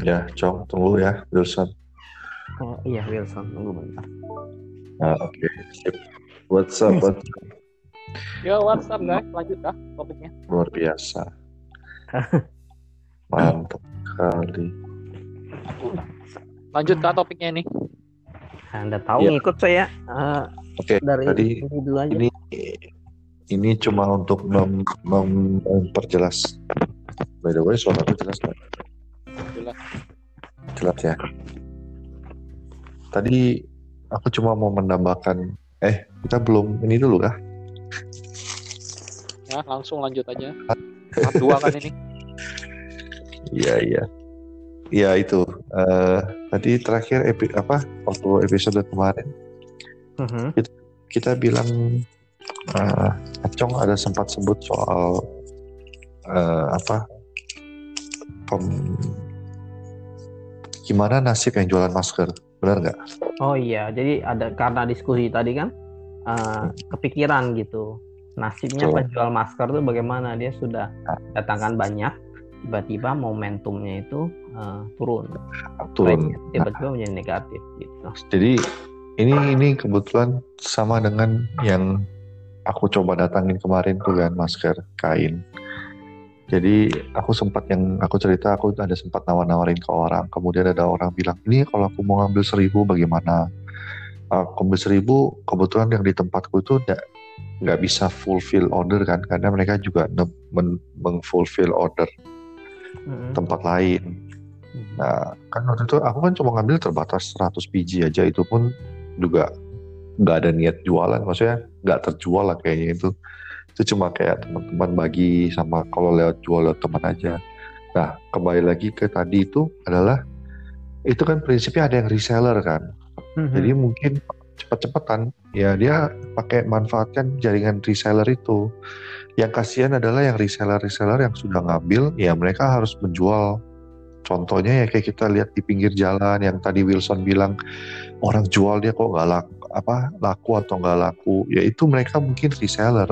Ya, Cong, tunggu ya, Wilson. Oh iya Wilson, tunggu bentar. Ah, Oke, sip. What's up, what's up? Yo, what's up guys? Lanjut kah topiknya? Luar biasa. Mantap sekali. Lanjut kah topiknya nih? Anda tahu Iya. ngikut saya Eh, Oke, dari tadi ini dulu aja. ini ini cuma untuk mem- mem- memperjelas. By the way, suara aku jelas nggak? Jelas. Jelas ya. Tadi aku cuma mau menambahkan. Eh, kita belum ini dulu kah? Ya, langsung lanjut aja. Part dua kan ini. Iya iya. Iya itu. Eh, tadi terakhir epi, apa waktu episode kemarin Mhm. kita bilang eh Acong ada sempat sebut soal eh, apa pem- gimana nasib yang jualan masker benar nggak? Oh iya, jadi ada karena diskusi tadi kan eh, kepikiran gitu. Nasibnya Betul. penjual masker tuh bagaimana? Dia sudah datangkan banyak, tiba-tiba momentumnya itu eh, turun. Turun. Tiba-tiba menjadi negatif gitu. Jadi ini ini kebetulan sama dengan yang aku coba datangin kemarin tuh kan masker kain. Jadi aku sempat yang aku cerita aku ada sempat nawar-nawarin ke orang. Kemudian ada orang bilang ini kalau aku mau ngambil seribu bagaimana? Aku ambil seribu kebetulan yang di tempatku itu nggak nggak bisa fulfill order kan karena mereka juga men- mengfulfill order Mhm. tempat lain. Nah, kan waktu itu aku kan cuma ngambil terbatas 100 biji aja itu pun juga nggak ada niat jualan, maksudnya nggak terjual lah kayaknya itu. Itu cuma kayak teman-teman bagi sama kalau lewat jual lewat teman aja. Nah, kembali lagi ke tadi itu adalah itu kan prinsipnya ada yang reseller kan. Mhm. Jadi mungkin cepet-cepetan ya dia pakai manfaatkan jaringan reseller itu. Yang kasihan adalah yang reseller-reseller yang sudah ngambil ya mereka harus menjual. Contohnya ya kayak kita lihat di pinggir jalan yang tadi Wilson bilang orang jual dia kok nggak laku apa laku atau nggak laku ya itu mereka mungkin reseller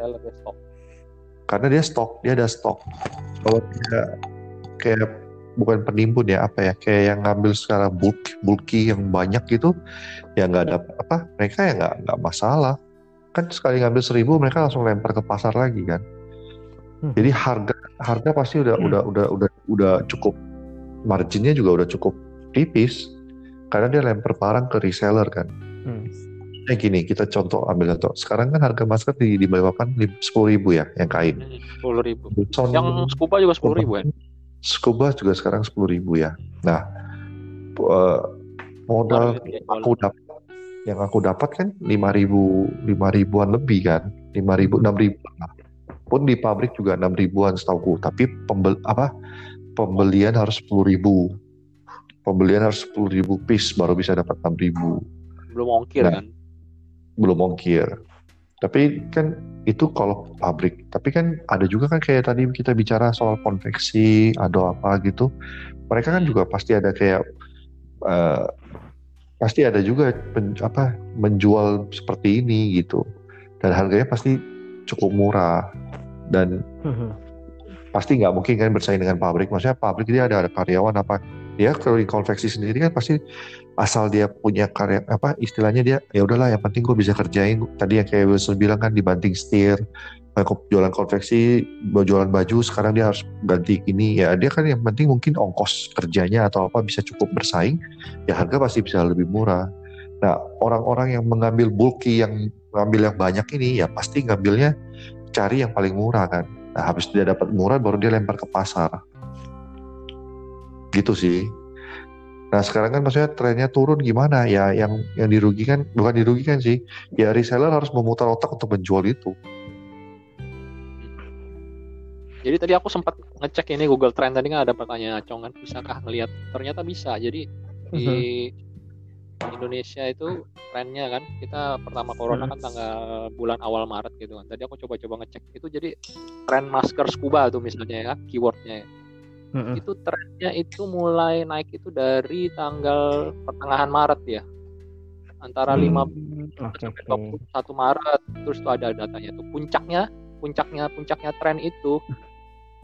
Ya, reseller ya stok. karena dia stok dia ada stok kalau dia kayak bukan penimbun ya apa ya kayak yang ngambil secara bulk bulky yang banyak gitu ya nggak ada apa mereka ya nggak nggak masalah. Kan sekali ngambil seribu mereka langsung lempar ke pasar lagi kan. Hmm. jadi harga harga pasti udah udah udah udah udah cukup. Marginnya juga udah cukup tipis. Karena dia lempar barang ke reseller kan. Hmm. Kayak gini kita contoh ambil contoh sekarang kan harga masker di di kan sepuluh ribu ya yang kain Sepuluh ribu. Wilson Yang scuba juga sepuluh ribu ya. scuba juga sekarang sepuluh ribu ya. Nah, eh, modal ya, aku dapat yang aku dapat kan lima ribu lima ribuan lebih kan, lima ribu enam ribu pun di pabrik juga enam ribuan setauku. Tapi pembel apa pembelian harus sepuluh ribu, pembelian harus sepuluh ribu piece baru bisa dapat enam ribu, belum ongkir Nah. kan. Belum ongkir. Tapi kan itu kalau pabrik. Tapi kan ada juga kan kayak tadi kita bicara soal konveksi atau apa gitu. Mereka kan juga pasti ada kayak eh, pasti ada juga pen- apa menjual seperti ini gitu. Dan harganya pasti cukup murah dan Mhm. pasti nggak mungkin kan bersaing dengan pabrik. Maksudnya pabrik dia ada, ada karyawan apa? Dia kalau di konveksi sendiri kan pasti asal dia punya karya apa istilahnya dia ya udahlah yang penting gue bisa kerjain. Tadi yang kayak Wilson bilang kan dibanting setir, eh, jualan konveksi, jualan baju sekarang dia harus ganti ini ya dia kan yang penting mungkin ongkos kerjanya atau apa bisa cukup bersaing ya harga pasti bisa lebih murah. Nah orang-orang yang mengambil bulky yang mengambil yang banyak ini ya pasti ngambilnya cari yang paling murah kan. Nah, habis dia dapat murah baru dia lempar ke pasar. Gitu sih. Nah, sekarang kan maksudnya trennya turun gimana? Ya yang yang dirugikan bukan dirugikan sih. Ya reseller harus memutar otak untuk menjual itu. Jadi tadi aku sempat ngecek ini Google Trend tadi kan ada pertanyaan Acong kan bisakah ngelihat ternyata bisa. Jadi di Indonesia itu trennya kan kita pertama corona kan tanggal bulan awal Maret gitu kan. Tadi aku coba-coba ngecek itu jadi tren masker scuba tuh misalnya ya keywordnya ya. Mhm. Itu trennya itu mulai naik itu dari tanggal pertengahan Maret ya. Antara Hmm. 5 Oke, sampai oke. 21 Maret terus tuh ada datanya tuh puncaknya puncaknya puncaknya tren itu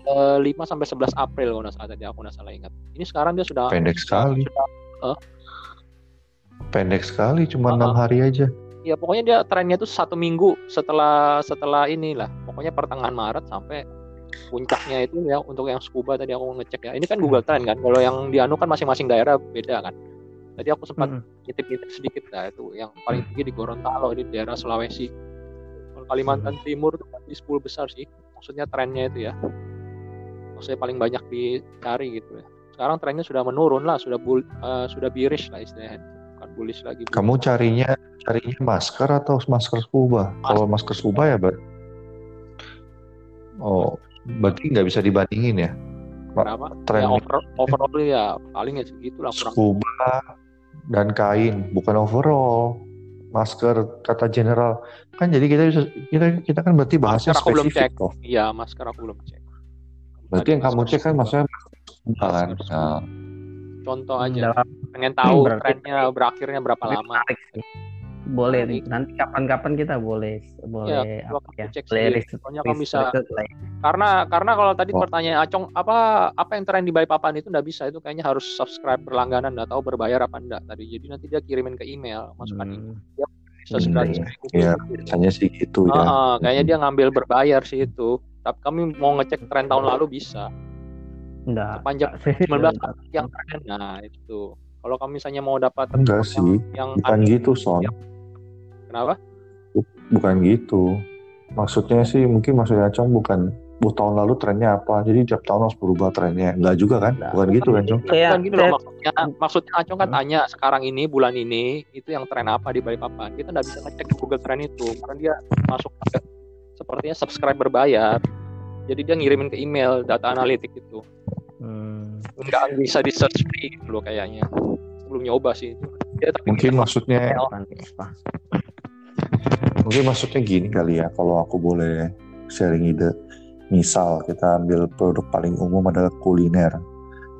eh, 5 sampai 11 April kalau salah tadi aku nggak salah ingat. Ini sekarang dia sudah Pendek sekali. sudah- Pendek sekali, cuma Ah, enam ah. hari aja. ya pokoknya dia trennya tuh satu minggu setelah setelah inilah. Pokoknya pertengahan Maret sampai puncaknya itu ya untuk yang scuba tadi aku ngecek ya. Ini kan Google Trend kan. Kalau yang di anu kan masing-masing daerah beda kan. Tadi aku sempat Mm. ngintip-ngintip sedikit lah itu yang paling tinggi di Gorontalo di daerah Sulawesi. Kalau Kalimantan Timur tuh di 10 besar sih. Maksudnya trennya itu ya. Maksudnya paling banyak dicari gitu ya. Sekarang trennya sudah menurun lah, sudah bull, eh, sudah bearish lah istilahnya. Bukan bullish lagi. Kamu carinya carinya masker atau masker scuba? Kalau masker scuba ya, ber... oh, berarti nggak bisa dibandingin ya. Berapa? Tren Ya, over, overall ya paling ya segitu lah kurang. scuba dan kain, bukan overall. Masker kata general kan jadi kita bisa kita kita kan berarti bahasnya Masker aku belum spesifik cek. toh. Iya, masker aku belum cek. Berarti yang kamu cek kan maksudnya scuba kan. Masker Nah, Contoh aja. Dalam Pengen tahu trennya berakhirnya berapa lama. Boleh Nanti- nanti kapan-kapan kita boleh boleh coba apa kamu ya? cek Boleh riset- kamu bisa ya. karena karena kalau tadi Oh. pertanyaan Acong apa apa yang tren di Balikpapan itu nggak bisa itu kayaknya harus subscribe berlangganan nggak tahu berbayar apa enggak tadi jadi nanti dia kirimin ke email masukkan Hmm. research Hmm, gratis iya. kayak Google Iya. gitu. biasanya sih gitu ya. ah, kayaknya dia ngambil berbayar sih itu tapi kami mau ngecek tren tahun lalu bisa Enggak. sepanjang Sih, 19 enggak. yang tren nah itu kalau kami misalnya mau dapat Enggak yang, sih, yang bukan gitu Son. Yang- kenapa Bukan gitu. Maksudnya sih mungkin maksudnya Cong bukan bu tahun lalu trennya apa. Jadi tiap tahun harus berubah trennya. Enggak juga kan? Enggak. Bukan gitu kan Cong? Kayak- bukan gini loh maksudnya maksudnya Acong kan Hmm. tanya sekarang ini bulan ini itu yang tren apa di Balikpapan kita nggak bisa ngecek di Google Trend itu karena dia masuk ke sepertinya subscribe berbayar jadi dia ngirimin ke email data analitik itu Hmm. nggak bisa di search free gitu loh kayaknya belum nyoba sih dia tapi Mungkin maksudnya apa. Mungkin maksudnya gini kali ya kalau aku boleh sharing ide. Misal kita ambil produk paling umum adalah kuliner.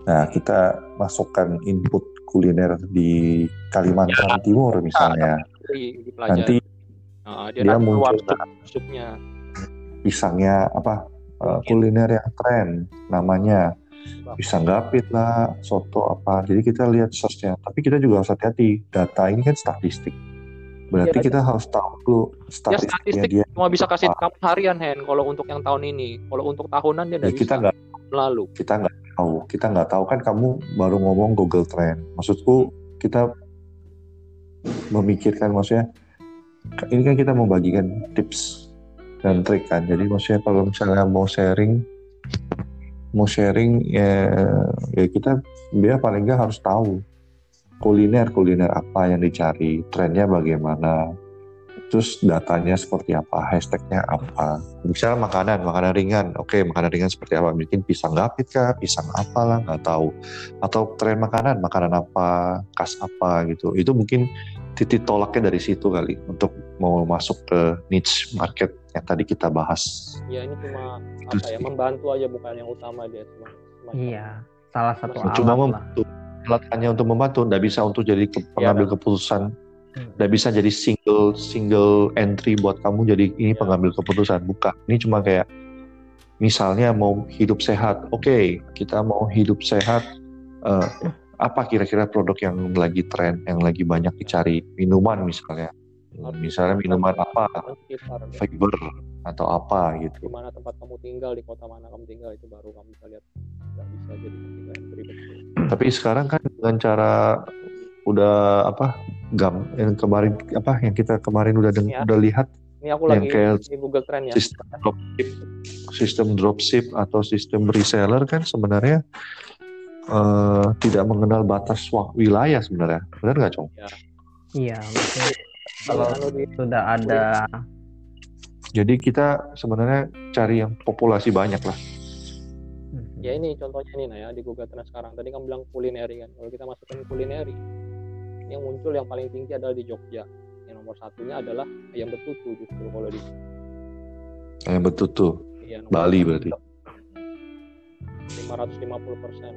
Nah, kita masukkan input kuliner di Kalimantan Timur misalnya. di, dipelajari. Nanti Nah, dia, dia muncul sup, supnya pisangnya apa? Uh, kuliner yang tren namanya. Pisang gapit lah soto apa. Jadi kita lihat searchnya tapi kita juga harus hati-hati. Data ini kan statistik berarti Iya, kita harus tahu dulu ya statistiknya statistik dia cuma bisa kasih kamu harian Hen kalau untuk yang tahun ini. Kalau untuk tahunan dia Ya, kita bisa nggak lalu. kita nggak tahu. Kita nggak tahu. Kan kamu baru ngomong Google Trend. Maksudku kita memikirkan maksudnya ini kan kita membagikan tips dan trik kan. Jadi maksudnya kalau misalnya mau sharing mau sharing ya, ya kita dia paling nggak harus tahu kuliner kuliner apa yang dicari trennya bagaimana terus datanya seperti apa hashtagnya apa. Misalnya makanan makanan ringan oke makanan ringan seperti apa? Bikin pisang gapit kah pisang apalah nggak tahu. Atau tren makanan makanan apa khas apa gitu. Itu mungkin titik tolaknya dari situ kali untuk mau masuk ke niche market yang tadi kita bahas. Ya ini cuma Itu apa ya membantu aja bukan yang utama dia cuma Iya, salah satu Cuma alat cuma lah. Membantu alat hanya untuk membantu nggak bisa untuk jadi ke- pengambil keputusan. Hmm. nggak bisa jadi single single entry buat kamu jadi ini Ya. pengambil keputusan. Bukan ini cuma kayak misalnya mau hidup sehat oke kita mau hidup sehat eh, apa kira-kira produk yang lagi tren yang lagi banyak dicari? Minuman misalnya. Misalnya minuman apa? Ya. fiber atau apa di gitu mana tempat kamu tinggal di kota mana kamu tinggal itu baru kamu bisa lihat nggak bisa jadi ketika entry betul tapi sekarang kan dengan cara udah apa gam yang kemarin apa yang kita kemarin udah deng- Ya. udah lihat ini aku Yang lagi kayak di Google Trend ya. sistem dropship sistem dropship atau sistem reseller kan sebenarnya eh, tidak mengenal batas wilayah sebenarnya. Benar nggak cong? Iya, maksudnya kalau Anu di- sudah ada jadi kita sebenarnya cari yang populasi banyak lah ya ini contohnya ini nah ya di Google Trend sekarang. Tadi kamu bilang kulineri kan. Kalau kita masukkan kulineri yang muncul yang paling tinggi adalah di Jogja. Yang nomor satunya adalah ayam betutu justru kalau di tuh iya, nomor Bali berarti. 550 persen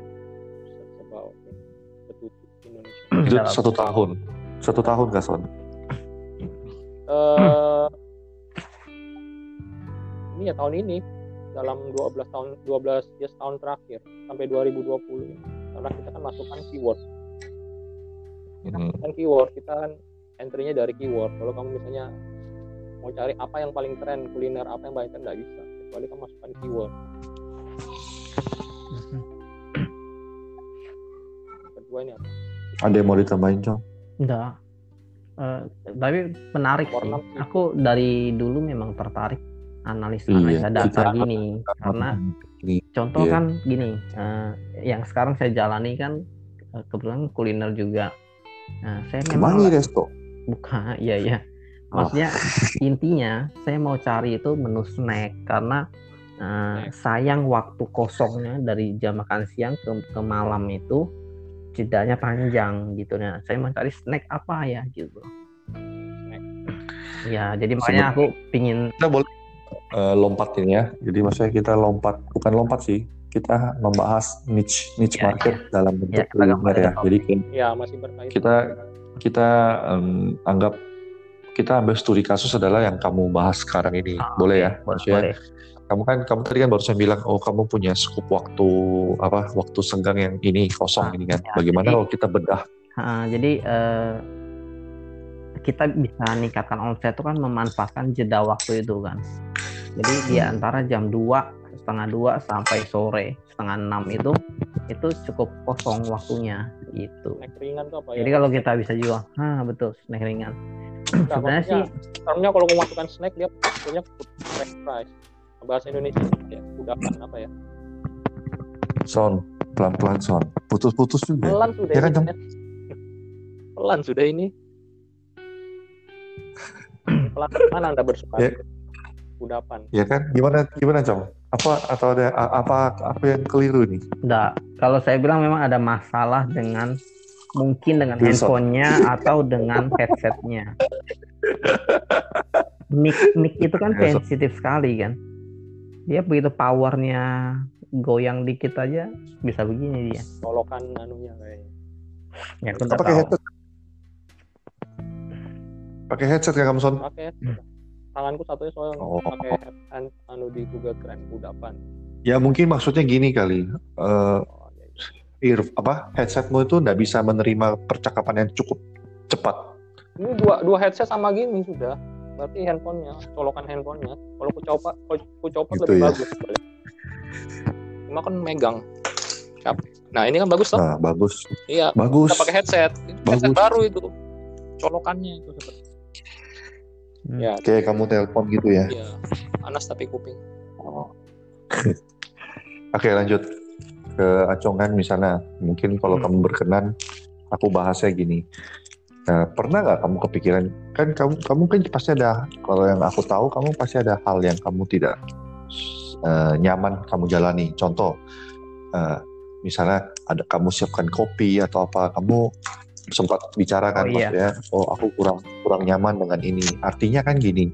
betutu Indonesia. Itu Dalam- satu tahun. Satu tahun kak Son? Eh ini ya tahun ini dalam 12 tahun 12 ya tahun terakhir sampai 2020 ini. Karena kita kan masukkan keyword. Hmm. Kan keyword kita kan entry-nya dari keyword. Kalau kamu misalnya mau cari apa yang paling tren kuliner apa yang paling tren nggak bisa kecuali kamu masukkan keyword. Mhm. Kedua ini apa? Ada yang mau ditambahin, Cong? Enggak. Eh, tapi menarik. Warna sih. Aku dari dulu memang tertarik analis Iya, analisa data kita- gini karena contoh Iya. kan gini eh, yang sekarang saya jalani kan eh, kebetulan kuliner juga. Nah, saya memang resto? buka iya ya Oh. maksudnya intinya saya mau cari itu menu snack karena uh, sayang waktu kosongnya dari jam makan siang ke, ke malam itu jedanya panjang gitu nah saya mau cari snack apa ya gitu Snack. ya jadi makanya aku pingin Kita boleh eh, lompatin ya. Jadi maksudnya kita lompat, bukan lompat sih. Kita membahas niche niche Ya, market dalam bentuk Ya, kita kuliner ya. Jadi Ya masih berkaitan. kita kita em, anggap kita ambil studi kasus adalah yang kamu bahas sekarang ini. Ah, boleh ya? Maksudnya boleh kamu kan kamu tadi kan barusan bilang oh kamu punya skup waktu apa waktu senggang yang ini kosong Ah, ini kan. ya, Bagaimana jadi- kalau kita bedah? Ah, jadi eh, kita bisa meningkatkan omset itu kan memanfaatkan jeda waktu itu kan. Jadi di Hmm. antara jam 2 setengah dua sampai sore setengah enam itu itu cukup kosong waktunya gitu. Snack ringan tuh apa ya? Jadi kalau kita bisa jual, ah betul snack ringan. Nah, Sebenarnya sih Karena kalau mau masukkan snack dia punya snack price. Bahasa Indonesia ya kudapan apa ya? Son pelan-pelan son. Putus-putus juga. Pelan sudah Ya kan. Jam? ya. Pelan sudah ini. Pelan mana Anda bersuara? Ya. Kudapan. Ya kan? Gimana gimana Cong? Apa atau ada apa apa yang keliru nih? enggak. Kalau saya bilang memang ada masalah dengan mungkin dengan handphonenya atau dengan headsetnya. Mic mic itu kan sensitif sekali kan. Dia begitu powernya goyang dikit aja bisa begini dia. Colokan anunya kayaknya. Ya aku pakai headset? Pakai headset ya kamu son? Pakai tanganku satunya soalnya Oh. pakai hand, anu di Google Keren kudapan. Ya mungkin maksudnya gini kali. Eh Oh, ya, ya. ear apa headsetmu itu nggak bisa menerima percakapan yang cukup cepat. Ini dua dua headset sama gini sudah. Berarti handphonenya, colokan handphonenya. Kalau ku coba, ku coba Gitu lebih ya. bagus. Cuma kan megang. Capek. Nah ini kan bagus toh? Nah bagus, Iya. bagus. Kita pakai headset. Ini Headset Bagus. baru itu. Colokannya itu seperti. Hmm. Ya, Kayak kamu telepon gitu ya. iya. Panas tapi kuping. Oh. Oke lanjut ke acongan misalnya. Mungkin kalau Hmm. kamu berkenan, aku bahasnya gini. Nah, pernah nggak kamu kepikiran? Kan kamu kamu kan pasti ada. Kalau yang aku tahu, kamu pasti ada hal yang kamu tidak eh, nyaman kamu jalani. Contoh, eh, misalnya ada kamu siapkan kopi atau apa, kamu sempat bicara kan Oh, iya. maksudnya, oh aku kurang kurang nyaman dengan ini. Artinya kan gini,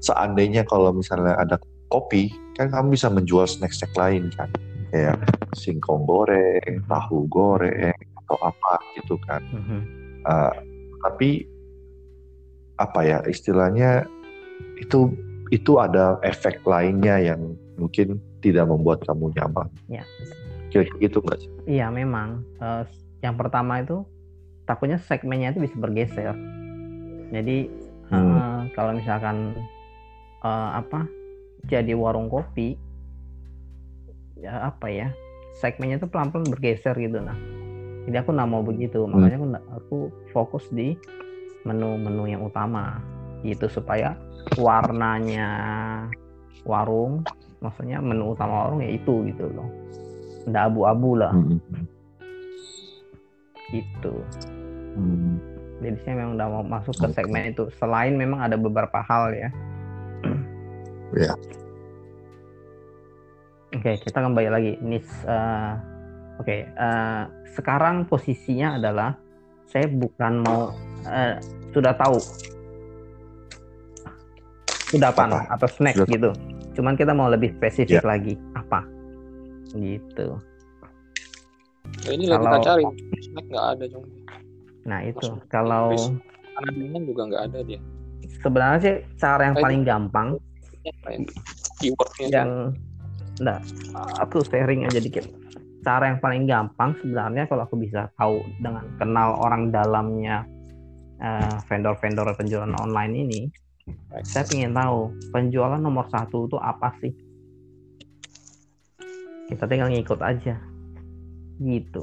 seandainya kalau misalnya ada kopi, kan kamu bisa menjual snack-snack lain kan, kayak singkong goreng, tahu goreng atau apa gitu kan. Mhm. Uh, tapi apa ya istilahnya itu itu ada efek lainnya yang mungkin tidak membuat kamu nyaman. Ya. Kira-kira gitu nggak sih? Iya memang. Eh, yang pertama itu takutnya segmennya itu bisa bergeser. Jadi Hmm. eh, kalau misalkan eh, apa jadi warung kopi, ya apa ya segmennya itu pelan-pelan bergeser gitu nah. Jadi aku nggak mau begitu, makanya aku aku fokus di menu-menu yang utama gitu supaya warnanya warung, maksudnya menu utama warung ya itu gitu loh. Nggak abu-abu lah Hmm. Gitu. Hmm. Jadi saya memang udah mau masuk ke Oke. segmen itu. Selain memang ada beberapa hal ya. Ya. Oke, kita kembali lagi. Nis, eh, oke. eh, sekarang posisinya adalah saya bukan mau eh, sudah tahu kudapan Apa? atau snack Sudah- gitu. Cuman kita mau lebih spesifik Ya. lagi apa? Gitu. Ya, ini lagi Kalau- kita cari. Snack nggak ada cuma. Nah itu kalau. Karena dingin juga nggak ada dia. sebenarnya sih cara yang Kayak paling gampang ya? Keywordnya yang Nah, aku sharing aja dikit. Cara yang paling gampang sebenarnya kalau aku bisa tahu dengan kenal orang dalamnya uh, vendor-vendor penjualan online ini, saya ingin tahu penjualan nomor satu itu apa sih? Kita tinggal ngikut aja, gitu.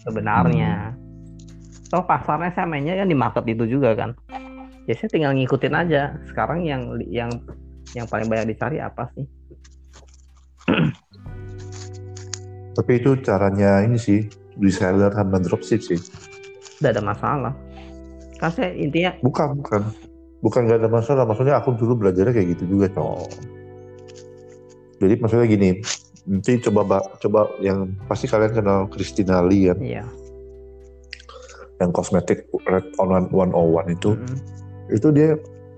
Sebenarnya, hmm. oh pasarnya saya mainnya kan di market itu juga kan. Ya saya tinggal ngikutin aja. Sekarang yang yang yang paling banyak dicari apa sih? Tapi itu caranya ini sih reseller sama dropship sih. Tidak ada masalah. Kan saya intinya bukan bukan bukan nggak ada masalah. Maksudnya aku dulu belajarnya kayak gitu juga cowok. Oh. Jadi maksudnya gini, nanti coba coba yang pasti kalian kenal Christina Lee kan? Iya. Yang kosmetik Red on 101 itu, mm -hmm. itu dia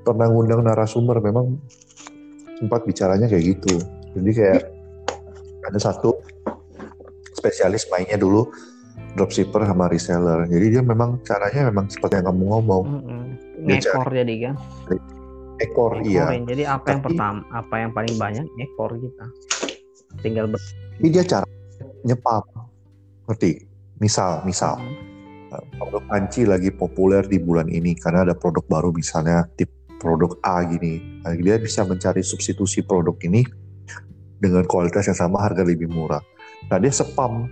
pernah ngundang narasumber memang sempat bicaranya kayak gitu. Jadi kayak ada satu spesialis mainnya dulu dropshipper sama reseller. Jadi dia memang caranya memang seperti yang kamu ngomong. Mm-hmm. Ekor jadi kan. Ekor, iya. Jadi apa Tapi, yang pertama, apa yang paling banyak ekor kita. Tinggal ber. Ini dia cara nyepam. Ngerti? Misal, misal. Hmm. Produk panci lagi populer di bulan ini karena ada produk baru misalnya tip produk A gini. Dia bisa mencari substitusi produk ini dengan kualitas yang sama harga lebih murah. Nah dia spam,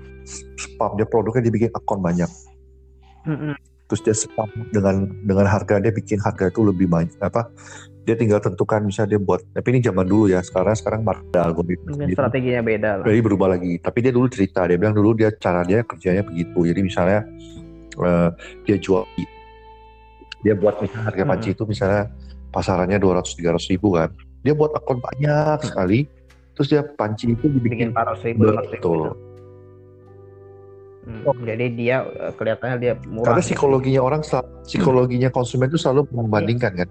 spam dia produknya dibikin akun banyak. Mm-hmm. Terus dia spam dengan dengan harga dia bikin harga itu lebih banyak apa? Dia tinggal tentukan bisa dia buat. Tapi ini zaman dulu ya. Sekarang sekarang ada algoritma. Strateginya beda lah. Jadi berubah lagi. Tapi dia dulu cerita dia bilang dulu dia cara dia kerjanya begitu. Jadi misalnya uh, dia jual dia buat misalnya harga panci mm-hmm. itu misalnya pasarannya 200-300 ribu kan. Dia buat akun banyak sekali terus dia panci itu dibikin paruh ribu betul Hmm, oh. Jadi dia eh, kelihatannya dia murah. Karena psikologinya orang, psikologinya konsumen itu selalu membandingkan kan.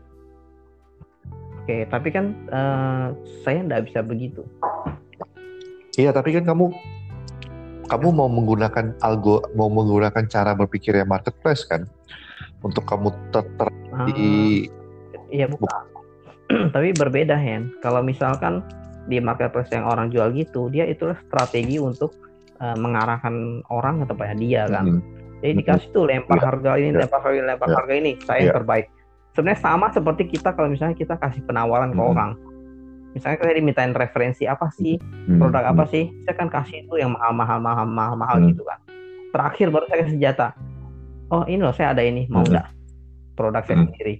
Oke, tapi kan uh, saya nggak bisa begitu. Iya, tapi kan kamu kamu mau menggunakan algo, mau menggunakan cara berpikirnya marketplace kan, untuk kamu tetap ah, di. Iya bukan. tapi berbeda Hen. Kalau misalkan di marketplace yang orang jual gitu dia itulah strategi untuk uh, mengarahkan orang ke tempatnya dia kan mm -hmm. jadi dikasih tuh lempar yeah. harga ini yeah. lempar harga ini lempar yeah. harga ini saya yeah. yang terbaik sebenarnya sama seperti kita kalau misalnya kita kasih penawaran mm -hmm. ke orang. Misalnya saya dimintain referensi apa sih? Hmm. produk apa sih? Saya kan kasih itu yang mahal mahal mahal mahal mahal hmm. gitu kan. Terakhir baru saya kasih senjata. Oh ini loh saya ada ini. Mau nggak? Hmm. produk saya hmm. sendiri.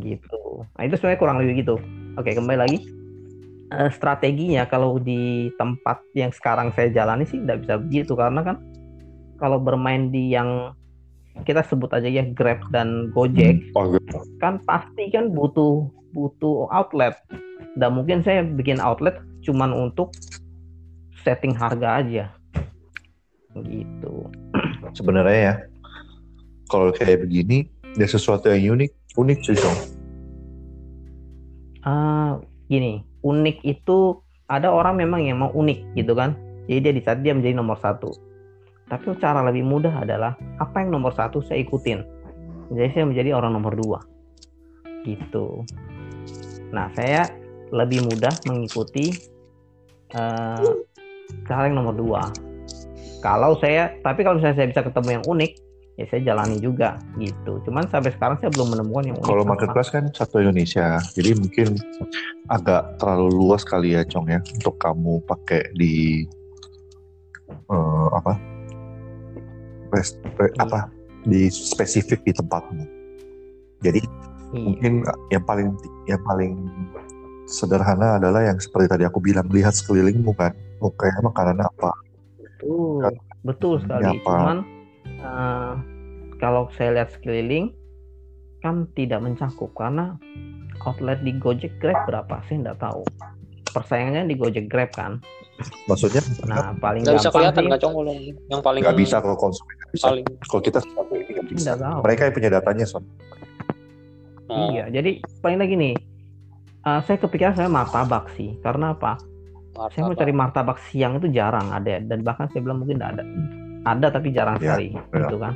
Gitu. Nah itu sebenarnya kurang lebih gitu. Oke kembali lagi. Uh, strateginya kalau di tempat yang sekarang saya jalani sih tidak bisa begitu. Karena kan kalau bermain di yang kita sebut aja ya Grab dan Gojek. Hmm, kan pasti kan butuh butuh outlet. Dan mungkin saya bikin outlet cuman untuk setting harga aja. Gitu. Sebenarnya ya kalau kayak begini ada sesuatu yang unik unik sih so. Uh, gini unik itu ada orang memang yang mau unik gitu kan. Jadi dia di saat dia menjadi nomor satu tapi cara lebih mudah adalah apa yang nomor satu saya ikutin. Jadi saya menjadi orang nomor dua. Gitu. Nah saya lebih mudah mengikuti uh, cara yang nomor dua. Kalau saya tapi kalau misalnya saya bisa ketemu yang unik ya saya jalani juga gitu. Cuman sampai sekarang saya belum menemukan yang Kalau marketplace kan satu Indonesia, jadi mungkin agak terlalu luas kali ya, Cong ya, untuk kamu pakai di uh, apa? Iya. apa? Di spesifik di tempatmu. Jadi iya. mungkin yang paling yang paling sederhana adalah yang seperti tadi aku bilang lihat sekelilingmu kan, kayaknya makanan apa. Betul, betul sekali. Apa, Cuman uh, kalau saya lihat sekeliling kan tidak mencakup karena outlet di Gojek Grab berapa sih nggak tahu persaingannya di Gojek Grab kan maksudnya? Nah paling nggak bisa kelihatan nggak cong yang paling nggak bisa kalau konsumen bisa. paling... kalau kita ini nggak bisa. Tahu. mereka yang punya datanya son. Nah. iya jadi paling lagi nih uh, saya kepikiran saya martabak sih. Karena apa? Martabak. saya mau cari martabak siang itu jarang ada dan bahkan saya bilang mungkin tidak ada. Ada tapi jarang ya, sekali ya. gitu kan.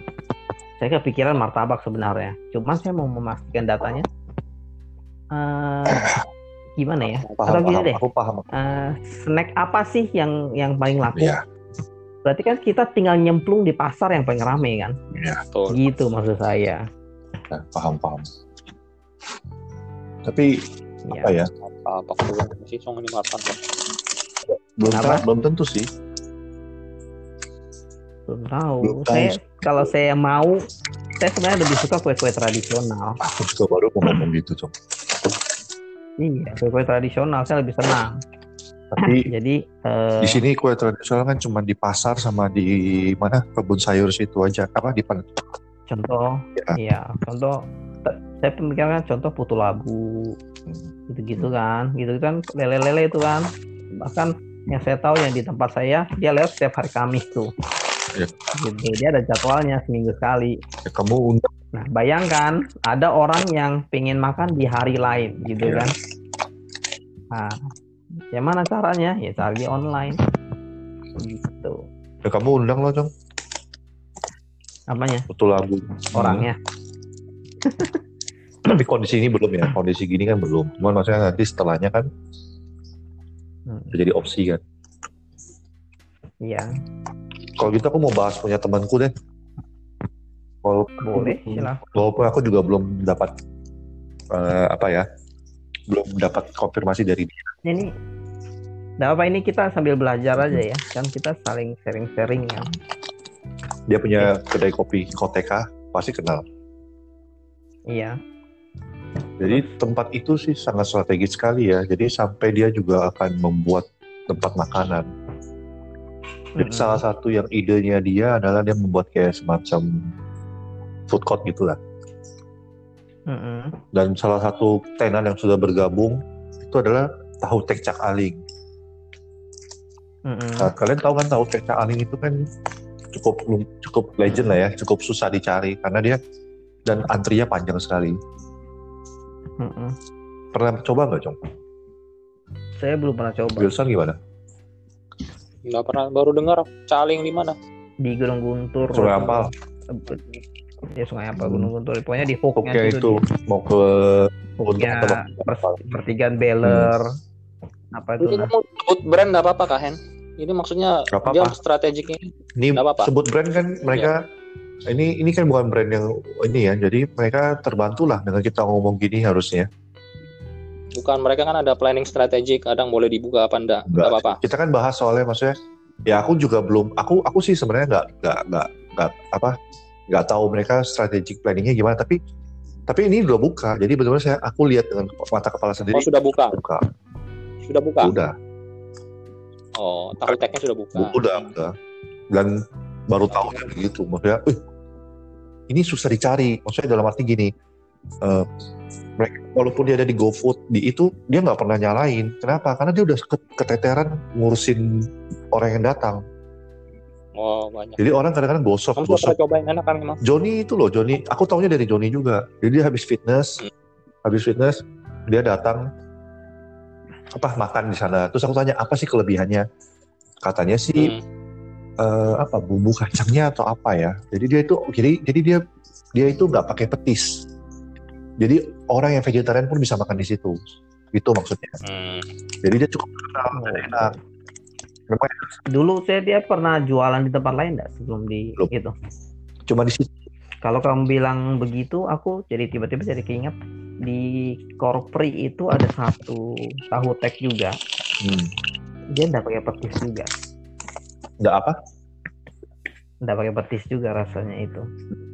Saya kepikiran martabak sebenarnya. Cuman saya mau memastikan datanya uh, gimana ya? Paham, Atau gini paham. deh, Aku paham. eh, snack apa sih yang yang paling laku? Iya, Berarti kan kita tinggal nyemplung di pasar yang paling rame kan? iya. Betul. Gitu maksud saya. Nah, paham, paham. Tapi Iya. apa ya? Apa sih song ini makan. Belum belum tentu sih. Belum tahu. Belum tahu saya kalau saya mau, saya sebenarnya lebih suka kue-kue tradisional. Aku juga baru mau ngomong gitu, Cok. Iya, kue-kue tradisional saya lebih senang. Tapi Jadi eh, di sini kue tradisional kan cuma di pasar sama di mana kebun sayur situ aja. Apa di pan- contoh, Ya. iya, contoh saya pemikiran contoh putu labu, gitu-gitu kan, gitu kan lele-lele itu kan. Bahkan yang saya tahu yang di tempat saya dia lewat setiap hari Kamis tuh. Iya. Gitu. Dia ada jadwalnya seminggu sekali. ya, kamu undang Nah, bayangkan ada orang yang pengen makan di hari lain, gitu Iya. kan? Nah, ya mana caranya? Ya cari online, gitu. ya, kamu undang loh, Cong. Apanya? Betul labu. Orangnya. Tapi kondisi ini belum ya. Kondisi gini kan belum. Cuman maksudnya nanti setelahnya kan Hmm, jadi opsi kan. Iya, Kalau gitu aku mau bahas punya temanku deh. Kalau boleh. Walaupun aku juga belum dapat eh, apa ya, belum dapat konfirmasi dari dia. Ini, nggak apa ini kita sambil belajar aja ya, kan kita saling sharing-sharing ya. Dia punya kedai kopi Koteka, pasti kenal. Iya, Jadi tempat itu sih sangat strategis sekali ya. Jadi sampai dia juga akan membuat tempat makanan. Jadi Mm-mm. salah satu yang idenya dia adalah dia membuat kayak semacam food court gitu lah. Mm-mm. Dan salah satu tenan yang sudah bergabung itu adalah tahu tek cak aling. Mm-mm. Nah, kalian tahu kan tahu tek cak aling itu kan cukup cukup legend lah ya, cukup susah dicari karena dia dan antrinya panjang sekali. Mm-mm. Pernah coba nggak, Cong? Saya belum pernah coba Wilson gimana? Nggak pernah baru dengar caling di mana? di Gunung Guntur. Sungai Ampal. Ya Sungai Ampal Hmm. Gunung Guntur. Pokoknya di hooknya Oke itu, itu mau ke Ya, per- pertigaan Beler. Apa itu? Ini Nah? kamu sebut brand nggak apa-apa kah Hen? Ini maksudnya Nggak apa-apa. dia strategiknya Ini Nggak apa-apa. sebut brand kan mereka ini ini kan bukan brand yang ini ya. Jadi mereka terbantu lah dengan kita ngomong gini harusnya. Bukan mereka kan ada planning strategik kadang boleh dibuka apa enggak Nggak. nggak apa-apa. Kita kan bahas soalnya maksudnya ya aku juga belum aku aku sih sebenarnya nggak nggak nggak nggak apa nggak tahu mereka strategic planningnya gimana tapi tapi ini udah buka. Jadi benar-benar saya aku lihat dengan mata kepala sendiri. Oh sudah buka? Buka. Sudah buka? Udah oh tahu teknya sudah buka. Udah udah dan baru tahu gitu maksudnya "Wih, ini susah dicari. Maksudnya dalam arti gini mereka walaupun dia ada di GoFood di itu dia nggak pernah nyalain. Kenapa? Karena dia udah ke- keteteran ngurusin orang yang datang. Oh banyak. Jadi orang kadang-kadang gosok kamu gosok. pernah cobain enak kan emang Joni itu loh Joni. Aku taunya dari Joni juga. Jadi dia habis fitness Hmm. habis fitness dia datang apa makan di sana. Terus aku tanya apa sih kelebihannya? Katanya sih Hmm. eh, apa bumbu kacangnya atau apa ya. Jadi dia itu jadi jadi dia dia itu nggak pakai petis jadi orang yang vegetarian pun bisa makan di situ itu maksudnya Hmm. jadi dia cukup terkenal dan enak memang Dulu saya dia pernah jualan di tempat lain enggak sebelum di Belum. itu. cuma di situ Kalau kamu bilang begitu, aku jadi tiba-tiba jadi keinget di Korpri itu ada satu tahu tek juga. hmm. Dia enggak pakai petis juga. nggak apa Enggak pakai petis juga rasanya itu.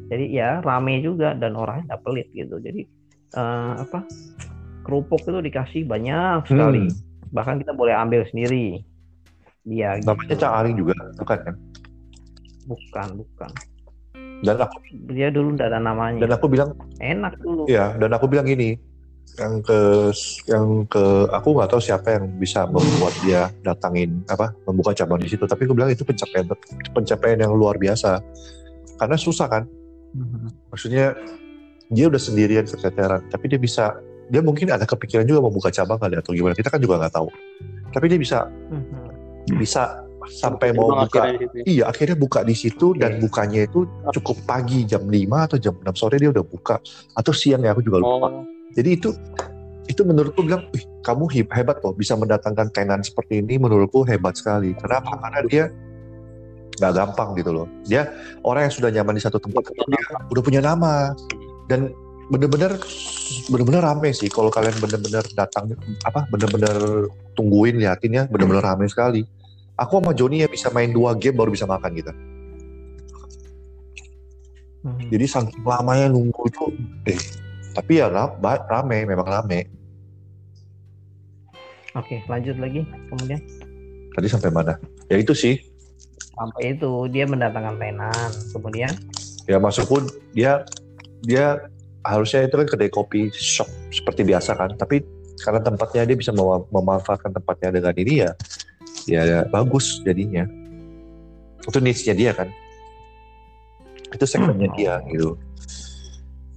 Jadi ya rame juga dan orangnya enggak pelit gitu. Jadi eh, apa? Kerupuk itu dikasih banyak sekali. Hmm. Bahkan kita boleh ambil sendiri. Dia namanya gitu. Cak Aling juga bukan kan Bukan, bukan. dan aku Dia dulu enggak ada namanya. dan aku bilang Enak dulu. Iya, dan aku bilang gini, yang ke yang ke aku nggak tahu siapa yang bisa membuat dia datangin apa membuka cabang di situ. Tapi aku bilang itu pencapaian pencapaian yang luar biasa. Karena susah kan, Mhm. maksudnya dia udah sendirian keteteran, tapi dia bisa dia mungkin ada kepikiran juga membuka cabang kali atau gimana. Kita kan juga nggak tahu. Tapi dia bisa Mhm. bisa sampai mau buka akhirnya di situ ya. Iya, akhirnya buka di situ dan Oke. bukanya itu cukup pagi jam 5 atau jam 6 sore dia udah buka atau siang ya aku juga lupa. oh Jadi itu itu menurutku bilang, Wih, kamu he- hebat loh bisa mendatangkan tenan seperti ini menurutku hebat sekali. Kenapa? Karena dia nggak gampang gitu loh. Dia orang yang sudah nyaman di satu tempat, dia udah punya nama dan bener-bener bener-bener rame sih kalau kalian bener-bener datang apa bener-bener tungguin liatin ya bener-bener rame sekali. Aku sama Joni ya bisa main dua game baru bisa makan gitu. Hmm. Jadi saking lamanya nunggu itu, eh tapi ya rame, memang rame. Oke, lanjut lagi. Kemudian Tadi sampai mana? Ya itu sih. sampai itu dia mendatangkan tenan. Kemudian Ya maksudku dia dia harusnya itu kan kedai kopi shop seperti biasa kan. Tapi karena tempatnya dia bisa mem- memanfaatkan tempatnya dengan ini ya, ya, ya bagus jadinya. Itu niche-nya dia kan. Itu segmennya dia gitu.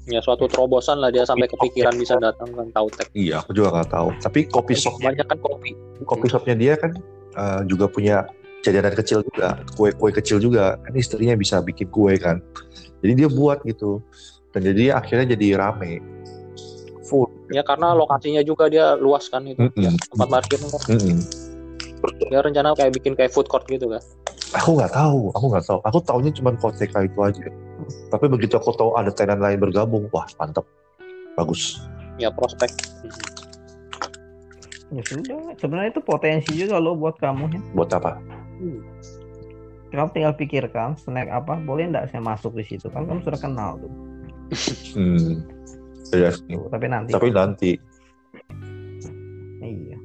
Ya suatu terobosan lah dia sampai kepikiran bisa datang kan tahu tek. Iya, aku juga nggak tahu. Tapi kopi shop Banyak kan kopi. kopi shopnya dia kan uh, juga punya jajanan kecil juga, kue-kue kecil juga. Kan istrinya bisa bikin kue kan. Jadi dia buat gitu. Dan jadi akhirnya jadi rame. Full. Ya karena lokasinya juga dia luas kan itu. Mm-mm. Ya, tempat parkirnya kan. Mm-mm. Dia rencana kayak bikin kayak food court gitu kan. Aku nggak tahu, aku nggak tahu. Aku taunya cuma Koteka itu aja. Tapi begitu aku tahu ada tenan lain bergabung, wah mantep, bagus. Ya prospek. ya sudah. Sebenarnya itu potensi juga loh buat kamu ya. Buat apa? Kamu tinggal pikirkan snack apa boleh nggak saya masuk di situ kan kamu sudah kenal tuh. Hmm. Iya. Tuh, tapi nanti. Tapi nanti, Iya.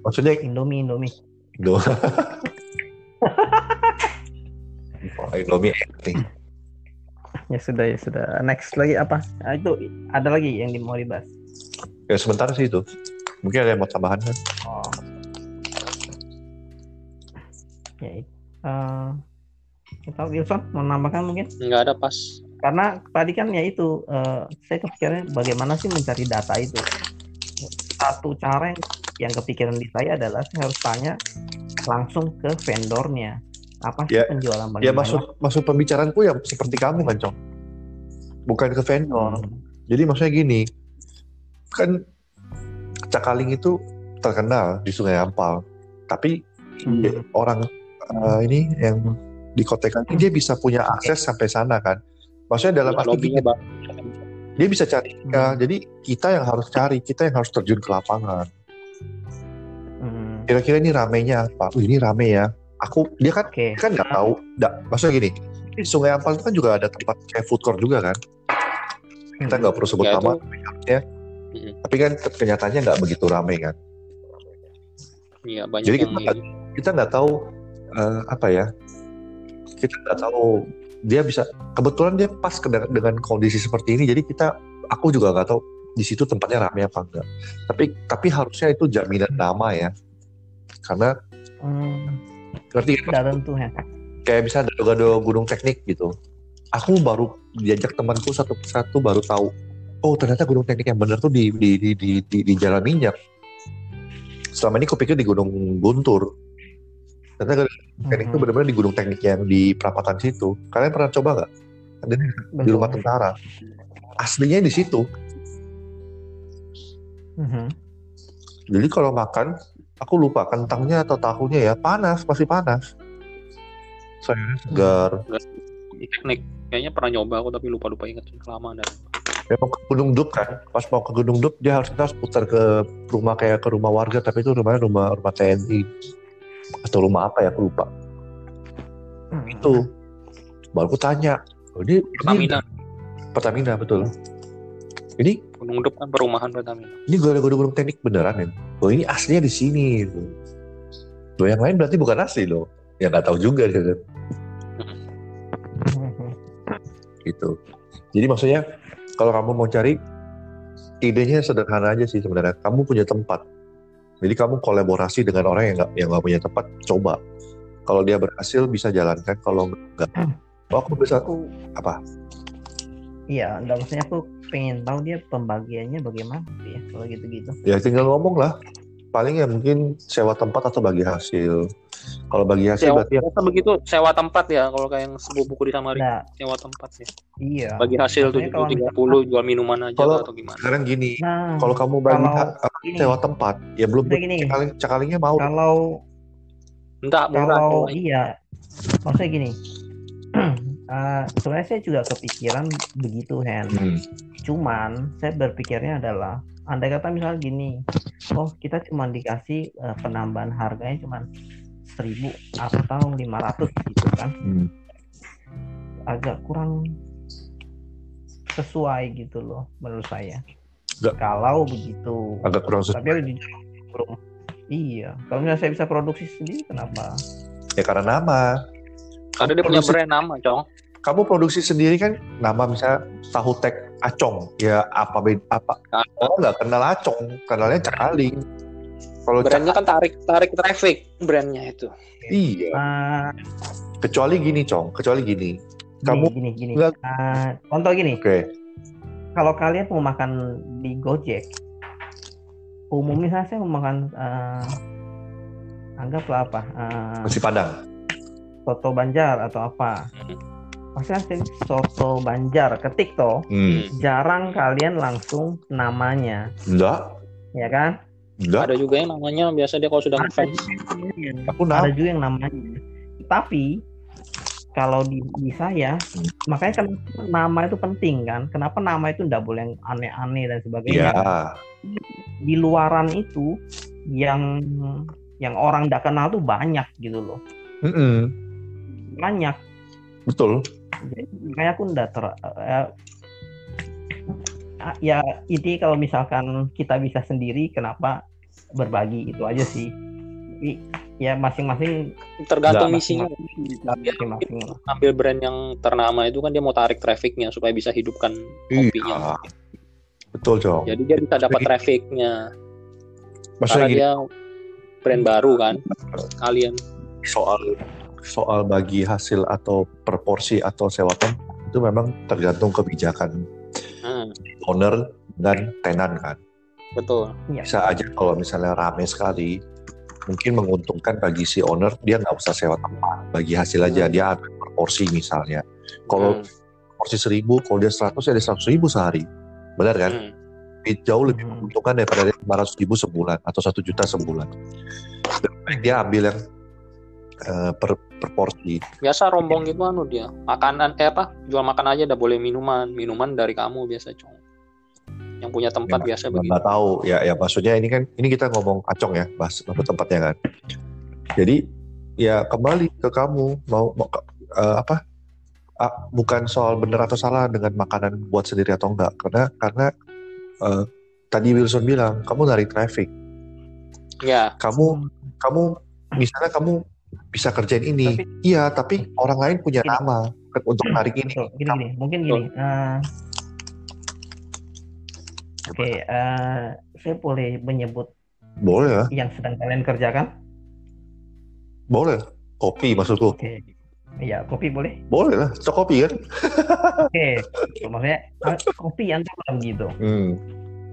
maksudnya Indomie Indomie. Indo. Indomie enak nih. Ya sudah ya sudah. Next lagi apa? Ah, itu ada lagi yang di- mau dibahas. Ya sebentar sih itu. Mungkin ada yang mau tambahan kan? Oh. Ya itu. Eh, kita Wilson mau nambahkan mungkin? Nggak ada pas. Karena tadi kan ya itu eh, saya kepikirannya bagaimana sih mencari data itu. Satu cara yang, yang kepikiran di saya adalah saya harus tanya langsung ke vendornya. Apa sih Ya, penjualan paling Ya banyak? maksud maksud pembicaraanku ya seperti kamu kan, Cong. Bukan ke vendor. Hmm. Jadi maksudnya gini, kan Cakaling itu terkenal di Sungai Ampal, tapi Hmm. dia- orang eh, ini yang di Kotekan ini dia bisa punya akses sampai sana kan. Maksudnya dalam arti gini, bang. dia bisa cari. ya, Hmm. jadi kita yang harus cari, kita yang harus terjun ke lapangan. Hmm. Kira-kira ini ramenya apa? Oh, ini rame ya. Aku dia kan dia kan nggak tahu. Nggak, maksudnya gini, di Sungai Ampal itu kan juga ada tempat kayak food court juga kan. Kita nggak perlu sebut Ya, nama, Mm-mm. tapi kan kenyataannya nggak begitu rame kan. Iya banyak Jadi yang kita nggak- kita nggak tahu eh, apa ya kita nggak tahu dia bisa kebetulan dia pas ke- dengan kondisi seperti ini jadi kita aku juga nggak tahu di situ tempatnya ramai apa enggak tapi tapi harusnya itu jaminan nama ya karena Hmm. Ngerti kan? Tidak tentu ya. kayak bisa gado-gado gunung teknik gitu aku baru diajak temanku satu persatu baru tahu oh ternyata gunung teknik yang bener tuh di di di di, di, di jalan minyak selama ini kupikir di gunung guntur ternyata gunung teknik itu Mhm. benar-benar di gunung teknik yang di perapatan situ kalian pernah coba nggak ada di, rumah tentara aslinya di situ Mhm. jadi kalau makan aku lupa kentangnya atau tahunya ya. Panas masih panas. Sayurnya segar. Teknik. Kayaknya pernah nyoba aku tapi lupa lupa inget kelamaan dan memang ke Gunung Dup kan? Pas mau ke Gunung Dup dia harus kita harus putar ke rumah kayak ke rumah warga tapi itu rumahnya rumah rumah TNI atau rumah apa ya aku lupa. Hmm. itu. Baru aku tanya oh, ini Pertamina. Ini Pertamina betul. Ini Gunung Dup kan perumahan Pertamina ini gue gunung gunung teknik beneran ya oh ini aslinya di sini gitu. Loh yang lain berarti bukan asli loh. Ya nggak tahu juga kan Mhm. gitu. Jadi maksudnya kalau kamu mau cari idenya sederhana aja sih sebenarnya. Kamu punya tempat. Jadi kamu kolaborasi dengan orang yang nggak yang nggak punya tempat coba. Kalau dia berhasil bisa jalankan. Kalau enggak oh, aku bisa Aku apa Iya, enggak maksudnya aku pengen tahu dia pembagiannya bagaimana sih ya kalau gitu-gitu. ya tinggal ngomong lah paling ya mungkin sewa tempat atau bagi hasil. Kalau bagi hasil Sewa, berarti ya biasa begitu sewa tempat ya kalau kayak yang sebuah buku di Samarinda Nah, sewa tempat ya. iya. Bagi hasil tujuh puluh tiga jual minuman aja Kalau- atau gimana? sekarang gini. Nah, Kalau kamu bagi kalau ha- gini, sewa tempat, ya belum gini. cekaling, cekalingnya mau. kalau Enggak, murah. kalau cuma. iya, maksudnya gini. eh, sebenarnya saya juga kepikiran begitu, Hen. Hmm. Cuman saya berpikirnya adalah andai kata misalnya gini, oh kita cuma dikasih eh, penambahan harganya cuma 1000 atau 500 gitu kan. Hmm. Agak kurang sesuai gitu loh menurut saya. Nggak. Kalau begitu. Agak kurang sesuai. Tapi jujur belum. Iya, kalau misalnya saya bisa produksi sendiri kenapa? Ya karena nama. Karena dia punya brand nama, Cong. Kamu produksi sendiri kan nama misalnya tahu tek acong. Ya apa beda apa? Oh nggak kenal acong, kenalnya cakaling. Kalau brandnya kan tarik tarik traffic brandnya itu. iya. Ah, Kecuali gini, Cong. Kecuali gini. gini, Kamu gini gini. nggak- Ah, contoh gini, oke. kalau kalian mau makan di Gojek, umumnya saya mau makan eh, anggaplah apa, eh, Nasi Padang. Soto Banjar atau apa. Maksudnya saya soto Banjar ketik toh, Hmm. jarang kalian langsung namanya, Enggak. ya kan? Enggak. Ada juga yang namanya biasa dia kalau sudah Ada ngefans. juga- Aku nama. ada juga yang namanya. Tapi kalau di, di saya, Hmm. makanya kan nama itu penting kan. Kenapa nama itu tidak boleh yang aneh-aneh dan Iya. sebagainya. Di luaran itu yang yang orang tidak kenal tuh banyak gitu loh. Mm-mm. Banyak. Betul. Jadi, makanya aku ndak ter ah, ya ini kalau misalkan kita bisa sendiri kenapa berbagi itu aja sih. Tapi ya masing-masing Tergantung misinya. Masing-masing ambil brand yang ternama itu kan dia mau tarik trafficnya supaya bisa hidupkan kopinya. Iya. Betul, Cong. Jadi dia bisa dapat Jadi- trafficnya. Maksudnya Karena gini, dia brand baru kan. Kalian soal soal bagi hasil atau proporsi atau sewa tempat itu memang tergantung kebijakan Hmm, owner dan tenan kan. betul. Bisa aja kalau misalnya rame sekali, mungkin menguntungkan bagi si owner dia nggak usah sewa tempat, bagi hasil aja dia ambil proporsi misalnya. Kalau Hmm, porsi seribu, kalau dia 100 ya dia 100 ribu sehari, benar kan? hmm. Lebih- Jauh lebih Hmm. menguntungkan daripada dia 500 ribu sebulan atau satu juta sebulan. Lebih baik dia ambil yang eh, per, per porsi. Biasa rombong gitu anu dia. Makanan eh apa? Jual makan aja udah boleh minuman. Minuman dari kamu biasa, Cong. Yang punya tempat Ya, biasa begitu. nggak tahu ya ya maksudnya ini kan ini kita ngomong acong ya bahas apa tempatnya kan jadi ya kembali ke kamu mau, mau eh, apa ah, bukan soal benar atau salah dengan makanan buat sendiri atau enggak karena karena eh, tadi Wilson bilang kamu narik traffic Ya, kamu kamu misalnya kamu bisa kerjain ini Tapi- iya tapi orang lain punya Gini. nama untuk narik ini Betul. Gini, gini. Mungkin gini. eh, Oke, eh, saya boleh menyebut boleh ya yang sedang kalian kerjakan? boleh kopi maksudku Oke. Iya, kopi boleh. boleh lah cok kopi kan Oke. Maksudnya eh, kopi yang dalam gitu. hmm.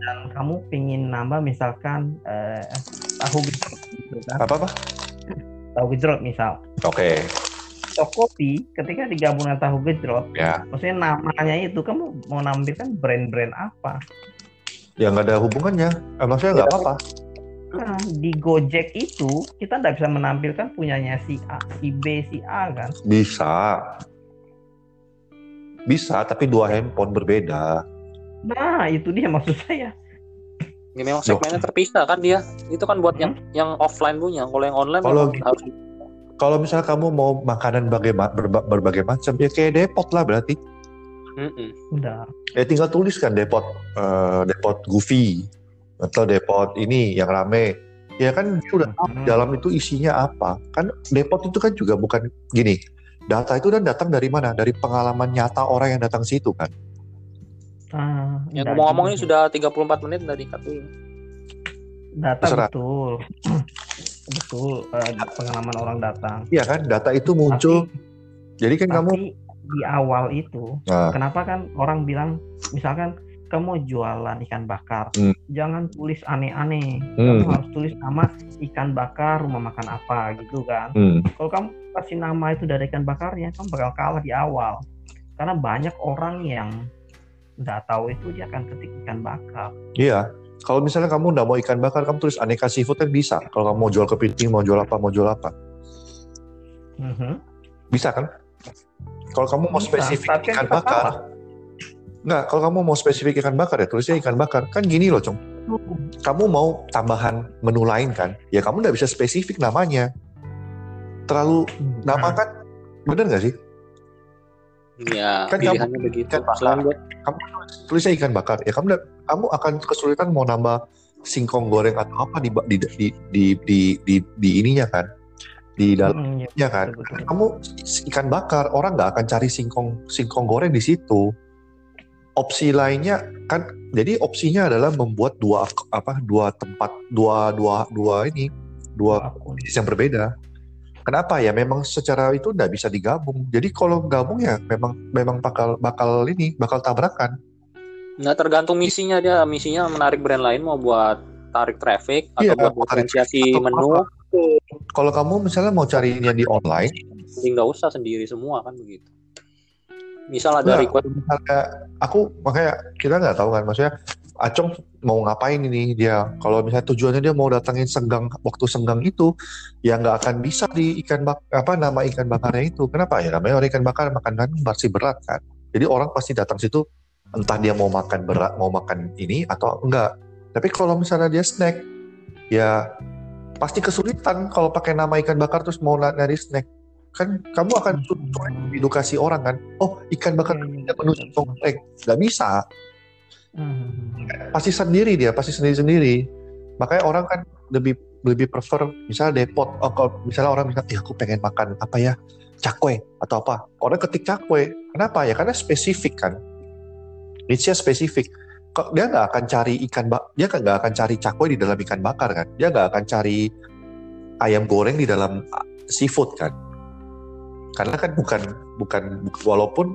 Dan kamu pingin nambah misalkan eh, tahu gitu kan? apa apa Tahu gejrot misal. oke Atau kopi ketika digabung dengan tahu gejrot, ya maksudnya namanya itu kamu mau nampilkan brand-brand apa? ya nggak ada hubungannya eh, maksudnya nggak apa-apa Nah, di Gojek itu kita tidak bisa menampilkan punyanya si A, si B, si A kan? bisa bisa tapi dua handphone berbeda Nah, itu dia maksud saya. Ya memang segmennya terpisah kan dia. Itu kan buat yang yang offline punya. Kalau yang online Kalau- memang harus kalau misalnya kamu mau makanan bagai- berba- berbagai macam ya kayak depot lah berarti. Udah. ya tinggal tuliskan depot eh, depot Goofy atau depot ini yang rame ya kan dia udah tahu Hmm. dalam itu isinya apa kan depot itu kan juga bukan gini data itu kan datang dari mana dari pengalaman nyata orang yang datang situ kan Ah, Ya ngomong-ngomong ini sudah 34 menit dari cut dulu. data Terserah. betul. betul eh, pengalaman orang datang. iya kan data itu muncul jadi kan Tapi, kamu tapi di awal itu nah, kenapa kan orang bilang misalkan kamu jualan ikan bakar, Hmm. jangan tulis aneh-aneh. Hmm. Kamu harus tulis nama ikan bakar, rumah makan apa gitu kan. Hmm. Kalau kamu kasih nama itu dari ikan bakarnya, kamu bakal kalah di awal. Karena banyak orang yang nggak tahu itu dia akan ketik ikan bakar. Iya. Kalau misalnya kamu nggak mau ikan bakar, kamu tulis aneka seafood kan bisa. Kalau kamu mau jual kepiting, mau jual apa, mau jual apa, Mhm. bisa kan? Kalau kamu mau Bisa, spesifik kan ikan bakar, nggak. Kalau kamu mau spesifik ikan bakar ya tulisnya ikan bakar. Kan gini loh, Cong. Kamu mau tambahan menu lain kan? Ya kamu nggak bisa spesifik namanya. Terlalu nama Hmm. kan, bener nggak sih? Ya, Kan pilihannya kamu- begitu. kan bakar. Selain buat Tulisnya ikan bakar. Ya kamu kamu akan kesulitan mau nambah singkong goreng atau apa di di di di di, di, di ininya kan? Di dalam Hmm, iya, Ya kan, betul, betul. kamu ikan bakar orang nggak akan cari singkong singkong goreng di situ. Opsi lainnya kan, jadi opsinya adalah membuat dua apa dua tempat dua dua dua ini dua bisnis yang berbeda. Kenapa ya? Memang secara itu nggak bisa digabung. Jadi kalau gabung ya memang memang bakal bakal ini bakal tabrakan. Nah tergantung misinya dia, misinya menarik brand lain mau buat tarik traffic atau Iya, buat mau tarik diferensiasi atau menu, apa. Kalau kamu misalnya mau carinya di online, nggak usah sendiri semua kan begitu. Misal ada Nggak, request, misalnya aku makanya kita nggak tahu kan maksudnya Acong mau ngapain ini? Dia kalau misalnya tujuannya dia mau datangin senggang waktu senggang itu ya nggak akan bisa di ikan bak apa nama ikan bakarnya itu. Kenapa? Ya namanya orang ikan bakar makanan masih berat kan. Jadi orang pasti datang situ entah dia mau makan berat mau makan ini atau enggak. Tapi kalau misalnya dia snack ya pasti kesulitan kalau pakai nama ikan bakar terus mau nyari snack. Kan kamu akan sulit edukasi orang kan. Oh ikan bakar betul, singkong goreng nggak bisa Pasti sendiri dia pasti sendiri sendiri makanya orang kan lebih lebih prefer misalnya depot oh, kalau misalnya orang bilang ya aku pengen makan apa ya cakwe atau apa. Orang ketik cakwe kenapa? Ya karena spesifik kan. Niche spesifik. Dia nggak akan cari ikan bak dia kan nggak akan cari cakwe di dalam ikan bakar kan? Dia nggak akan cari ayam goreng di dalam ah, seafood kan? Karena kan bukan bukan walaupun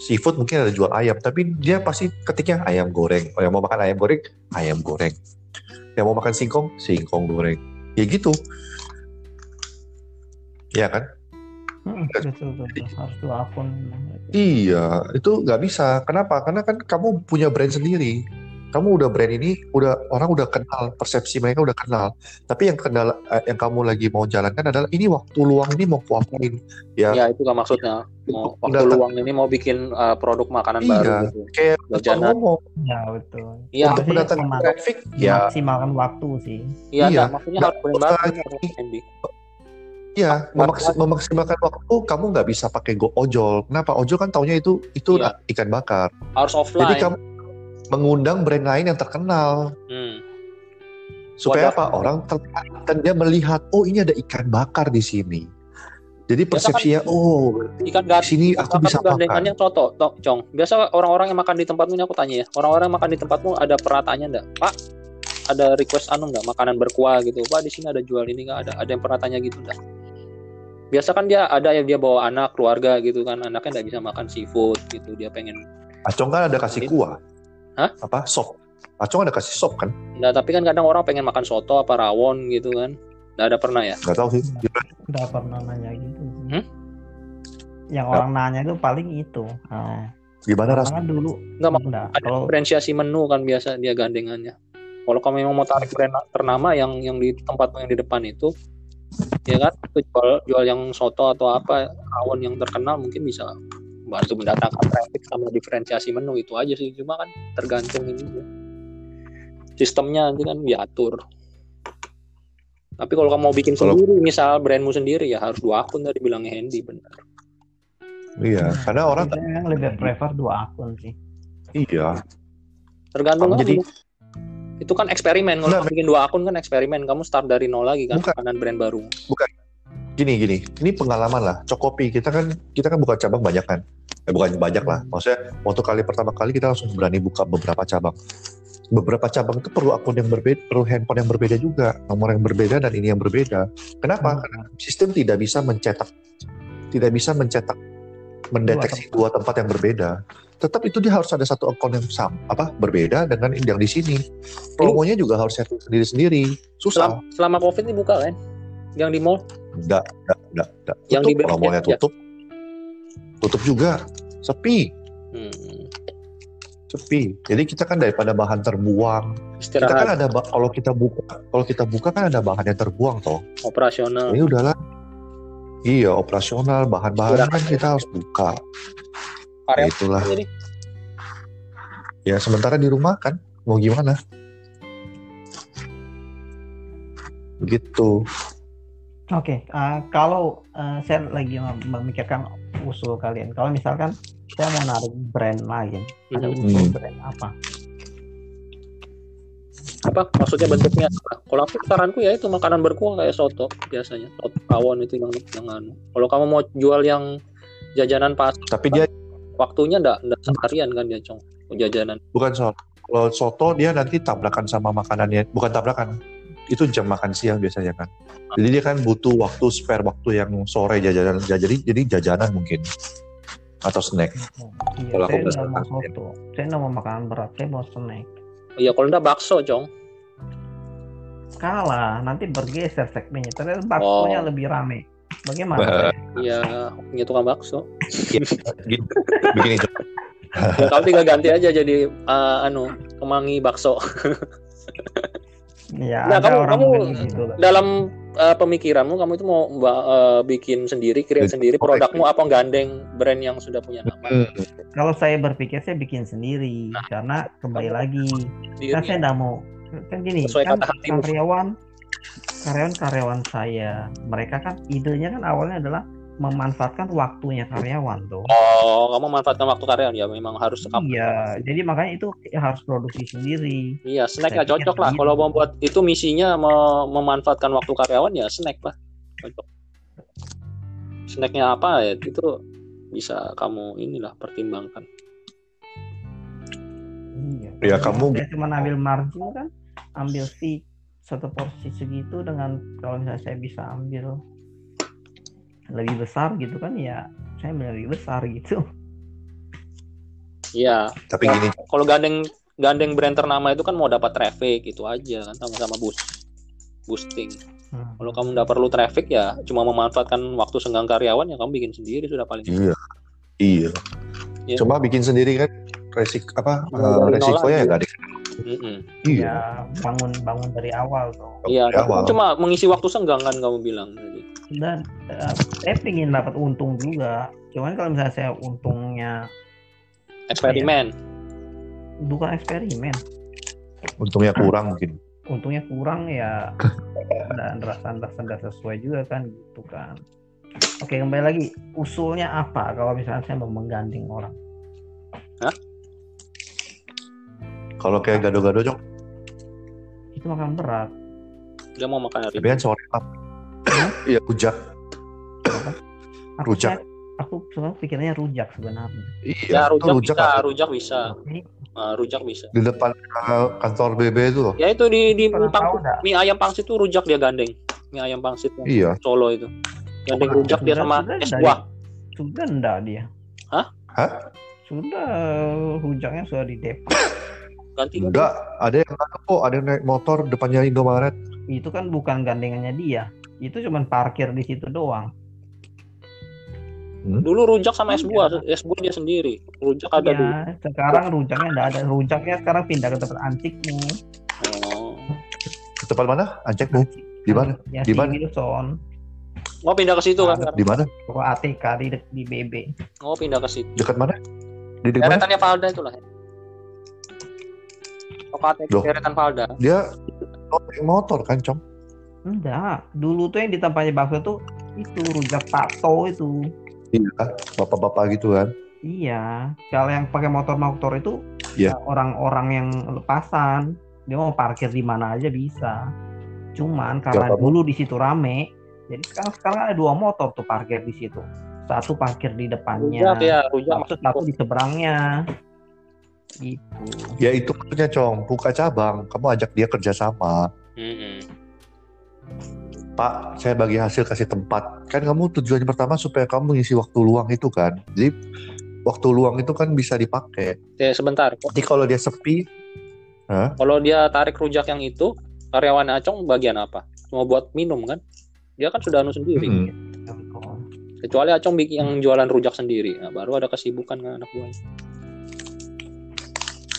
seafood mungkin ada jual ayam tapi dia pasti ketiknya ayam goreng. Oh yang mau makan ayam goreng ayam goreng. Yang mau makan singkong singkong goreng. Ya gitu. Ya kan? Hmm, betul, betul, betul. Harus dua akun. iya itu nggak bisa. Kenapa? Karena kan kamu punya brand sendiri kamu udah brand ini udah orang udah kenal persepsi mereka udah kenal tapi yang kendala eh, yang kamu lagi mau jalankan adalah ini waktu luang ini mau kuapain ya ya itu kan maksudnya. Mau waktu Datang. luang ini mau bikin uh, produk makanan Iya. baru gitu. kayak Jajanan. Betul ngomong Ya betul. Iya, untuk mendatangkan traffic ya Maksimalkan waktu sih. Iya, Iya. nah, maksudnya harus. Andy. Iya, memaks- memaksimalkan waktu kamu nggak bisa pakai go ojol. Kenapa? Ojol kan taunya itu itu Iya. ikan bakar. Harus Jadi offline. kamu mengundang brand lain yang terkenal Hmm. supaya Wadah. apa? Orang tertarik dan dia melihat, oh ini ada ikan bakar di sini. Jadi persepsinya, oh Ikan di sini aku bisa makan. gandengannya soto, tok, cong. Biasa orang-orang yang makan di tempatmu ini aku tanya ya. Orang-orang yang makan di tempatmu ada pernah tanya enggak? Pak, ada request anu enggak makanan berkuah gitu. Pak, di sini ada jual ini enggak ada? Ada yang pernah tanya gitu enggak? Biasa kan dia ada yang dia bawa anak keluarga gitu kan anaknya nggak bisa makan seafood gitu dia pengen Acong kan ada kasih kuah. Hah? Apa? Sop. Acong ada kasih sop kan? Nah, tapi kan kadang orang pengen makan soto apa rawon gitu kan. Nggak ada pernah ya? Gak tahu sih. Udah pernah nanya gitu. Hmm? Yang Nggak. orang nanya itu paling itu. Nah, Gimana karena rasanya? kan dulu Nggak, enggak. Ada Kalau diferensiasi menu kan biasa dia gandengannya. Kalau kamu memang mau tarik brand ternama yang yang di tempatmu yang di depan itu, ya kan, itu jual jual yang soto atau apa rawon yang terkenal mungkin bisa bantu mendatangkan traffic sama diferensiasi menu itu aja sih. Cuma kan tergantung ini ya. sistemnya nanti kan diatur. Tapi kalau kamu mau bikin Kalau- sendiri, misal brandmu sendiri ya harus dua akun tadi bilangnya Hendy benar. Iya, karena orang kita yang lebih prefer dua akun sih. iya. Tergantung jadi itu kan eksperimen kalau kamu bikin dua akun kan eksperimen kamu start dari nol lagi kan Bukan. brand baru gini gini ini pengalaman lah Cokopi kita kan kita kan buka cabang banyak kan eh, bukan banyak lah maksudnya waktu kali pertama kali kita langsung berani buka beberapa cabang beberapa cabang itu perlu akun yang berbeda perlu handphone yang berbeda juga nomor yang berbeda dan ini yang berbeda kenapa Hmm. karena sistem tidak bisa mencetak tidak bisa mencetak mendeteksi dua tempat yang berbeda tetap itu dia harus ada satu akun yang sama apa berbeda dengan yang di sini. Promonya juga harus setting sendiri-sendiri. Susah. Selama, selama covid ini buka kan? Yang di mall? Enggak, enggak, enggak, enggak. Yang Tutup, di kalau mallnya ya? tutup. Tutup juga. Sepi, Hmm. sepi. Jadi kita kan daripada bahan terbuang. Kita kan Istirahat ada kalau kita buka, kalau kita buka kan ada bahan yang terbuang toh. operasional. Ini udahlah. Iya, operasional, bahan-bahan kan kita harus buka. Ya, Karyawan itulah. jadi Ya sementara di rumah kan mau gimana? Begitu. Oke, eh, kalau eh, saya lagi mem- memikirkan usul kalian. Kalau misalkan saya mau narik brand lain, ada Hmm. usul Hmm. brand apa? apa maksudnya bentuknya apa? Kalau aku saranku ya itu makanan berkuah kayak soto biasanya. Soto tawon itu yang anu. Kalau kamu mau jual yang jajanan pas Tapi dia waktunya ndak ndak seharian kan dia cong jajanan. bukan soto. Kalau soto dia nanti tabrakan sama makanannya, bukan tabrakan. Itu jam makan siang biasanya kan. Jadi dia kan butuh waktu spare waktu yang sore jajanan jadi jadi jajanan mungkin atau snack. Iya, Kalau aku saya nggak mau soto. Saya nggak mau makanan berat, saya mau snack. Iya kalau ndak bakso cong. Kalah, nanti bergeser segmennya. Ternyata baksonya Oh. lebih rame. Bagaimana? Iya punya tukang bakso. Gitu. Begini kamu tinggal ganti aja jadi eh, anu kemangi bakso. Ya, Nah, ada kamu- orang kamu- gitu. Dalam eh, pemikiranmu kamu itu mau eh, bikin sendiri, create sendiri produk. produkmu apa gandeng brand yang sudah punya nama? Kalau saya berpikir saya bikin sendiri karena kembali lagi Sendiri. kan saya nggak mau kan gini Sesuai kan karyawan karyawan karyawan saya mereka kan idenya kan awalnya adalah memanfaatkan waktunya karyawan tuh Oh, kamu manfaatkan waktu karyawan ya memang harus kamu. iya jadi makanya itu ya harus produksi sendiri Iya, snack ya cocok lah. Kalau mau buat itu misinya me- memanfaatkan waktu karyawan ya snack lah. Cocok. Snacknya apa ya itu bisa kamu inilah pertimbangkan. iya Ya, kamu- saya cuma ambil margin kan ambil fee satu porsi segitu dengan kalau misalnya saya bisa ambil lebih besar gitu kan ya saya lebih besar gitu Iya, Tapi gini, kalau gandeng gandeng brand ternama itu kan mau dapat traffic itu aja kan sama-sama boost boosting. Hmm. Kalau kamu nggak perlu traffic ya cuma memanfaatkan waktu senggang karyawan ya kamu bikin sendiri sudah paling. iya, iya. Iya. Cuma bikin sendiri kan resik apa nol resikonya ya nggak ada. Mm-mm. Iya. ya bangun bangun dari awal tuh Iya, cuma mengisi waktu senggang kan kamu bilang tadi. dan eh, saya pengen dapat untung juga cuman kalau misalnya saya untungnya Eksperimen. bukan eksperimen Untungnya kurang mungkin. untungnya kurang ya dan rasa rasa nggak sesuai juga kan gitu kan oke kembali lagi usulnya apa kalau misalnya saya mau menggandeng orang Kalau kayak gado-gado Jok, itu makan berat Dia mau makan hari tapi kan sore up. Iya, rujak. aku Rujak. aku sebenarnya pikirnya rujak sebenarnya Iya, Ya rujak, rujak bisa, rujak bisa. Ah, rujak bisa. di depan eh, kantor BB itu loh. Ya itu di di pang- mie ayam pangsit itu rujak dia gandeng. Mie ayam pangsit yang Iya. Solo itu. Gandeng Oh, rujak dia sama es buah. sudah enggak dia Hah? Hah? sudah rujaknya sudah di depan Ganti Enggak, ada yang kok, ada yang naik motor depannya Indomaret. itu kan bukan gandengannya dia itu cuman parkir di situ doang Dulu rujak sama es Iya. buah, es buah dia sendiri. Rujak ada dulu. ya sekarang rujaknya enggak ada rujaknya sekarang pindah ke tempat antik nih Oh. Ke tempat mana? Ancekmu? Di mana? ya Di mana? Wilson Oh pindah ke situ kan? Di mana? ke ATK di di BB Oh pindah ke situ. Dekat mana? Di dekat mana? Valda itulah. Loh. deretan Valda. Dia naik motor kan, Cong? enggak dulu tuh yang di tempatnya bakso tuh itu rujak tato itu Iya, bapak-bapak gitu kan. iya kalau yang pakai motor motor itu Iya. orang-orang yang lepasan dia mau parkir di mana aja bisa cuman karena Siapa? dulu di situ rame jadi sekarang sekarang ada dua motor tuh parkir di situ satu parkir di depannya Rujak ya, rujak satu, maksud satu di seberangnya gitu Ya itu maksudnya, Cong. Buka cabang, kamu ajak dia kerja sama. Mm-mm. Pak, saya bagi hasil kasih tempat. Kan kamu tujuannya pertama supaya kamu ngisi waktu luang itu kan. Jadi waktu luang itu kan bisa dipakai. Ya, sebentar. Jadi kalau dia sepi, Hah? Kalau dia tarik rujak yang itu, karyawan Acong bagian apa? Cuma buat minum kan? Dia kan sudah anu sendiri. Mm-mm. Kecuali Acong bikin yang jualan rujak sendiri. Nah, baru ada kesibukan kan anak buahnya.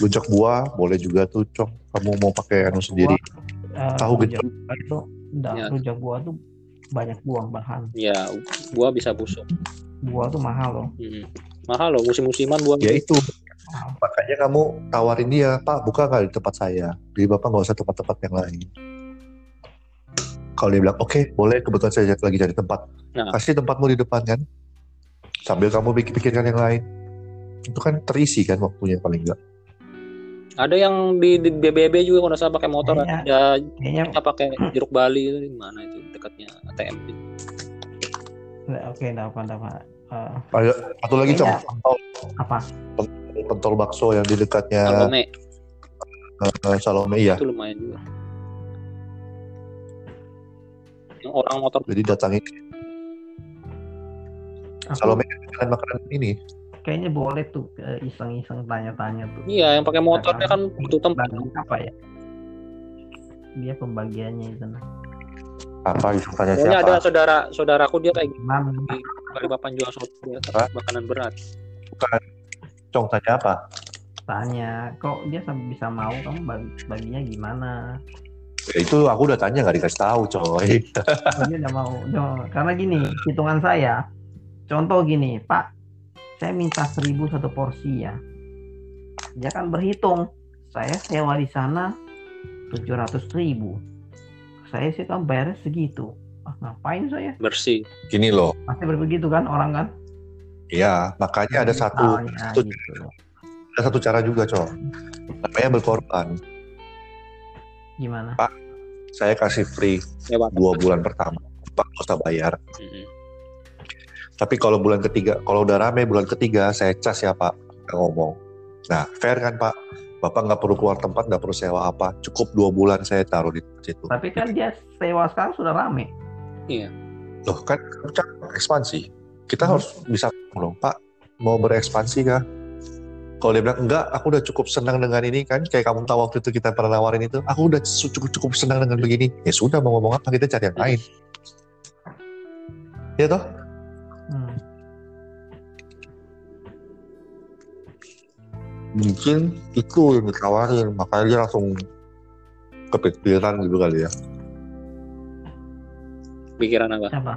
Rujak buah boleh juga tuh, Cong. Kamu mau pakai anu sendiri. Eh, Tahu gitu. buah itu enggak, Ya. rujak buah tuh banyak buang bahan. Ya, buah bisa busuk. Buah tuh mahal loh. Hmm. Mahal loh, musim-musiman buah. Ya itu. Makanya kamu tawarin dia, Pak, buka nggak di tempat saya? Jadi Bapak nggak usah tempat-tempat yang lain. Kalau dia bilang, oke, boleh, kebetulan saya lagi cari tempat. Nah. Kasih tempatmu di depan kan. Sambil kamu pikir-pikirkan yang lain. Itu kan terisi kan waktunya paling enggak. Ada yang di, di BBB juga kalau salah pakai motor. Kayaknya- Ya, Kayaknya kita pakai jeruk Bali itu di mana itu dekatnya ATM. Nggak, oke, enggak apa enggak apa. Eh, Ada satu lagi, Cong. Pentol, apa? pentol bakso yang di dekatnya Salome eh, Salome, iya. itu lumayan juga. Yang orang motor Jadi datangin Salome kan makanan ini. Kayaknya boleh tuh eh, iseng-iseng tanya-tanya tuh. Iya, yang pakai motornya kan butuh tempat. Apa ya? Dia pembagiannya itu nah. Apa itu tanya siapa? ada saudara saudaraku dia kayak gitu. Gimana? Kali bapak jual soto Hah? makanan berat. Cong tanya apa? Tanya, kok dia sampai bisa mau kamu bagi, baginya gimana? Ya, itu aku udah tanya nggak dikasih tahu, coy. Dia udah mau. Dia- Karena gini, hitungan saya. Contoh gini, Pak, saya minta seribu satu porsi ya. Dia kan berhitung. Saya sewa di sana tujuh ratus ribu. Saya sih kan bayarnya segitu. Ah, ngapain saya? Bersih. Gini loh. Pasti begitu kan orang kan? Iya, makanya ada satu Misalnya satu, gitu. ada satu cara juga, Cok. Namanya berkorban. Gimana? Saya kasih free dua bulan pertama. Pak nggak usah bayar. Tapi kalau bulan ketiga, kalau udah rame bulan ketiga, saya cas ya Pak. Nggak ngomong. Nah, fair kan Pak? Bapak nggak perlu keluar tempat, nggak perlu sewa apa. Cukup dua bulan saya taruh di situ. Tapi kan dia sewa sekarang sudah rame. Loh kan kan ekspansi. Kita harus bisa ngomong, Pak, mau berekspansi kah? Kalau dia bilang enggak, aku udah cukup senang dengan ini kan, kayak kamu tahu waktu itu kita pernah nawarin itu, aku udah cukup cukup senang dengan begini. Ya sudah mau ngomong apa kita cari yang lain. Ya toh? Mungkin itu yang ditawarin, makanya dia langsung kepikiran gitu kali ya. Pikiran apa? Siapa?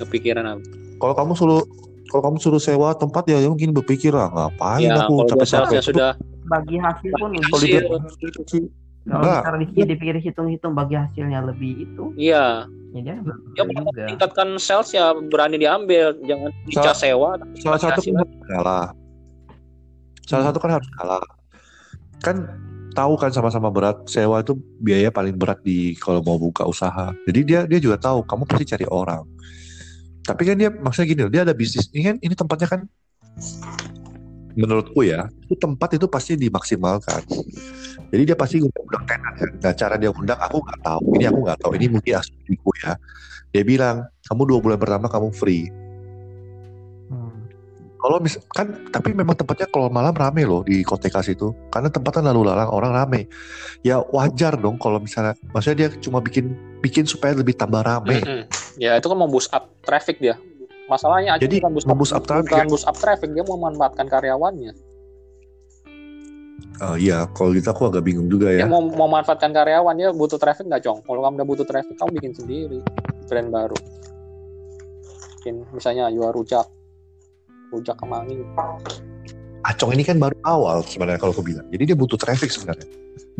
Kepikiran apa? Kalau kamu suruh kalau kamu suruh sewa tempat ya, ya mungkin berpikir lah ngapain Ya, aku capek-capek salesnya sudah Bagi hasil pun. Kalau hasil. dia- Kalau misalnya dipikir, dipikir hitung-hitung bagi hasilnya lebih itu, Iya, ya dia ya tingkatkan sales ya berani diambil, jangan dicas sewa. salah satu hasil. Salah satu kan harus kalah. Kan tahu kan sama-sama berat sewa itu biaya paling berat di kalau mau buka usaha. Jadi dia dia juga tahu kamu pasti cari orang. Tapi kan dia maksudnya gini dia ada bisnis. Ini kan ini tempatnya kan menurutku ya, itu tempat itu pasti dimaksimalkan. Jadi dia pasti undang tenan kan. Nah cara dia undang aku nggak tahu. Ini aku nggak tahu. Ini mungkin asumsiku ya. Dia bilang kamu dua bulan pertama kamu free. Hmm. Kalau mis kan tapi memang tempatnya kalau malam rame loh di Kotekas itu karena tempatnya lalu lalang orang rame ya wajar dong kalau misalnya maksudnya dia cuma bikin bikin supaya lebih tambah rame Mm-mm. Ya itu kan mau boost up traffic dia. Masalahnya Aceh Jadi, bukan boost up, boost up traffic bukan ya? boost up traffic, dia mau memanfaatkan karyawannya. Oh iya kalau gitu aku agak bingung juga Dia ya mau mau memanfaatkan karyawan dia butuh traffic nggak cong? Kalau kamu udah butuh traffic, kamu bikin sendiri brand baru. Bikin misalnya jual rujak, rujak kemangi. Acong ini kan baru awal sebenarnya kalau aku bilang. Jadi dia butuh traffic sebenarnya.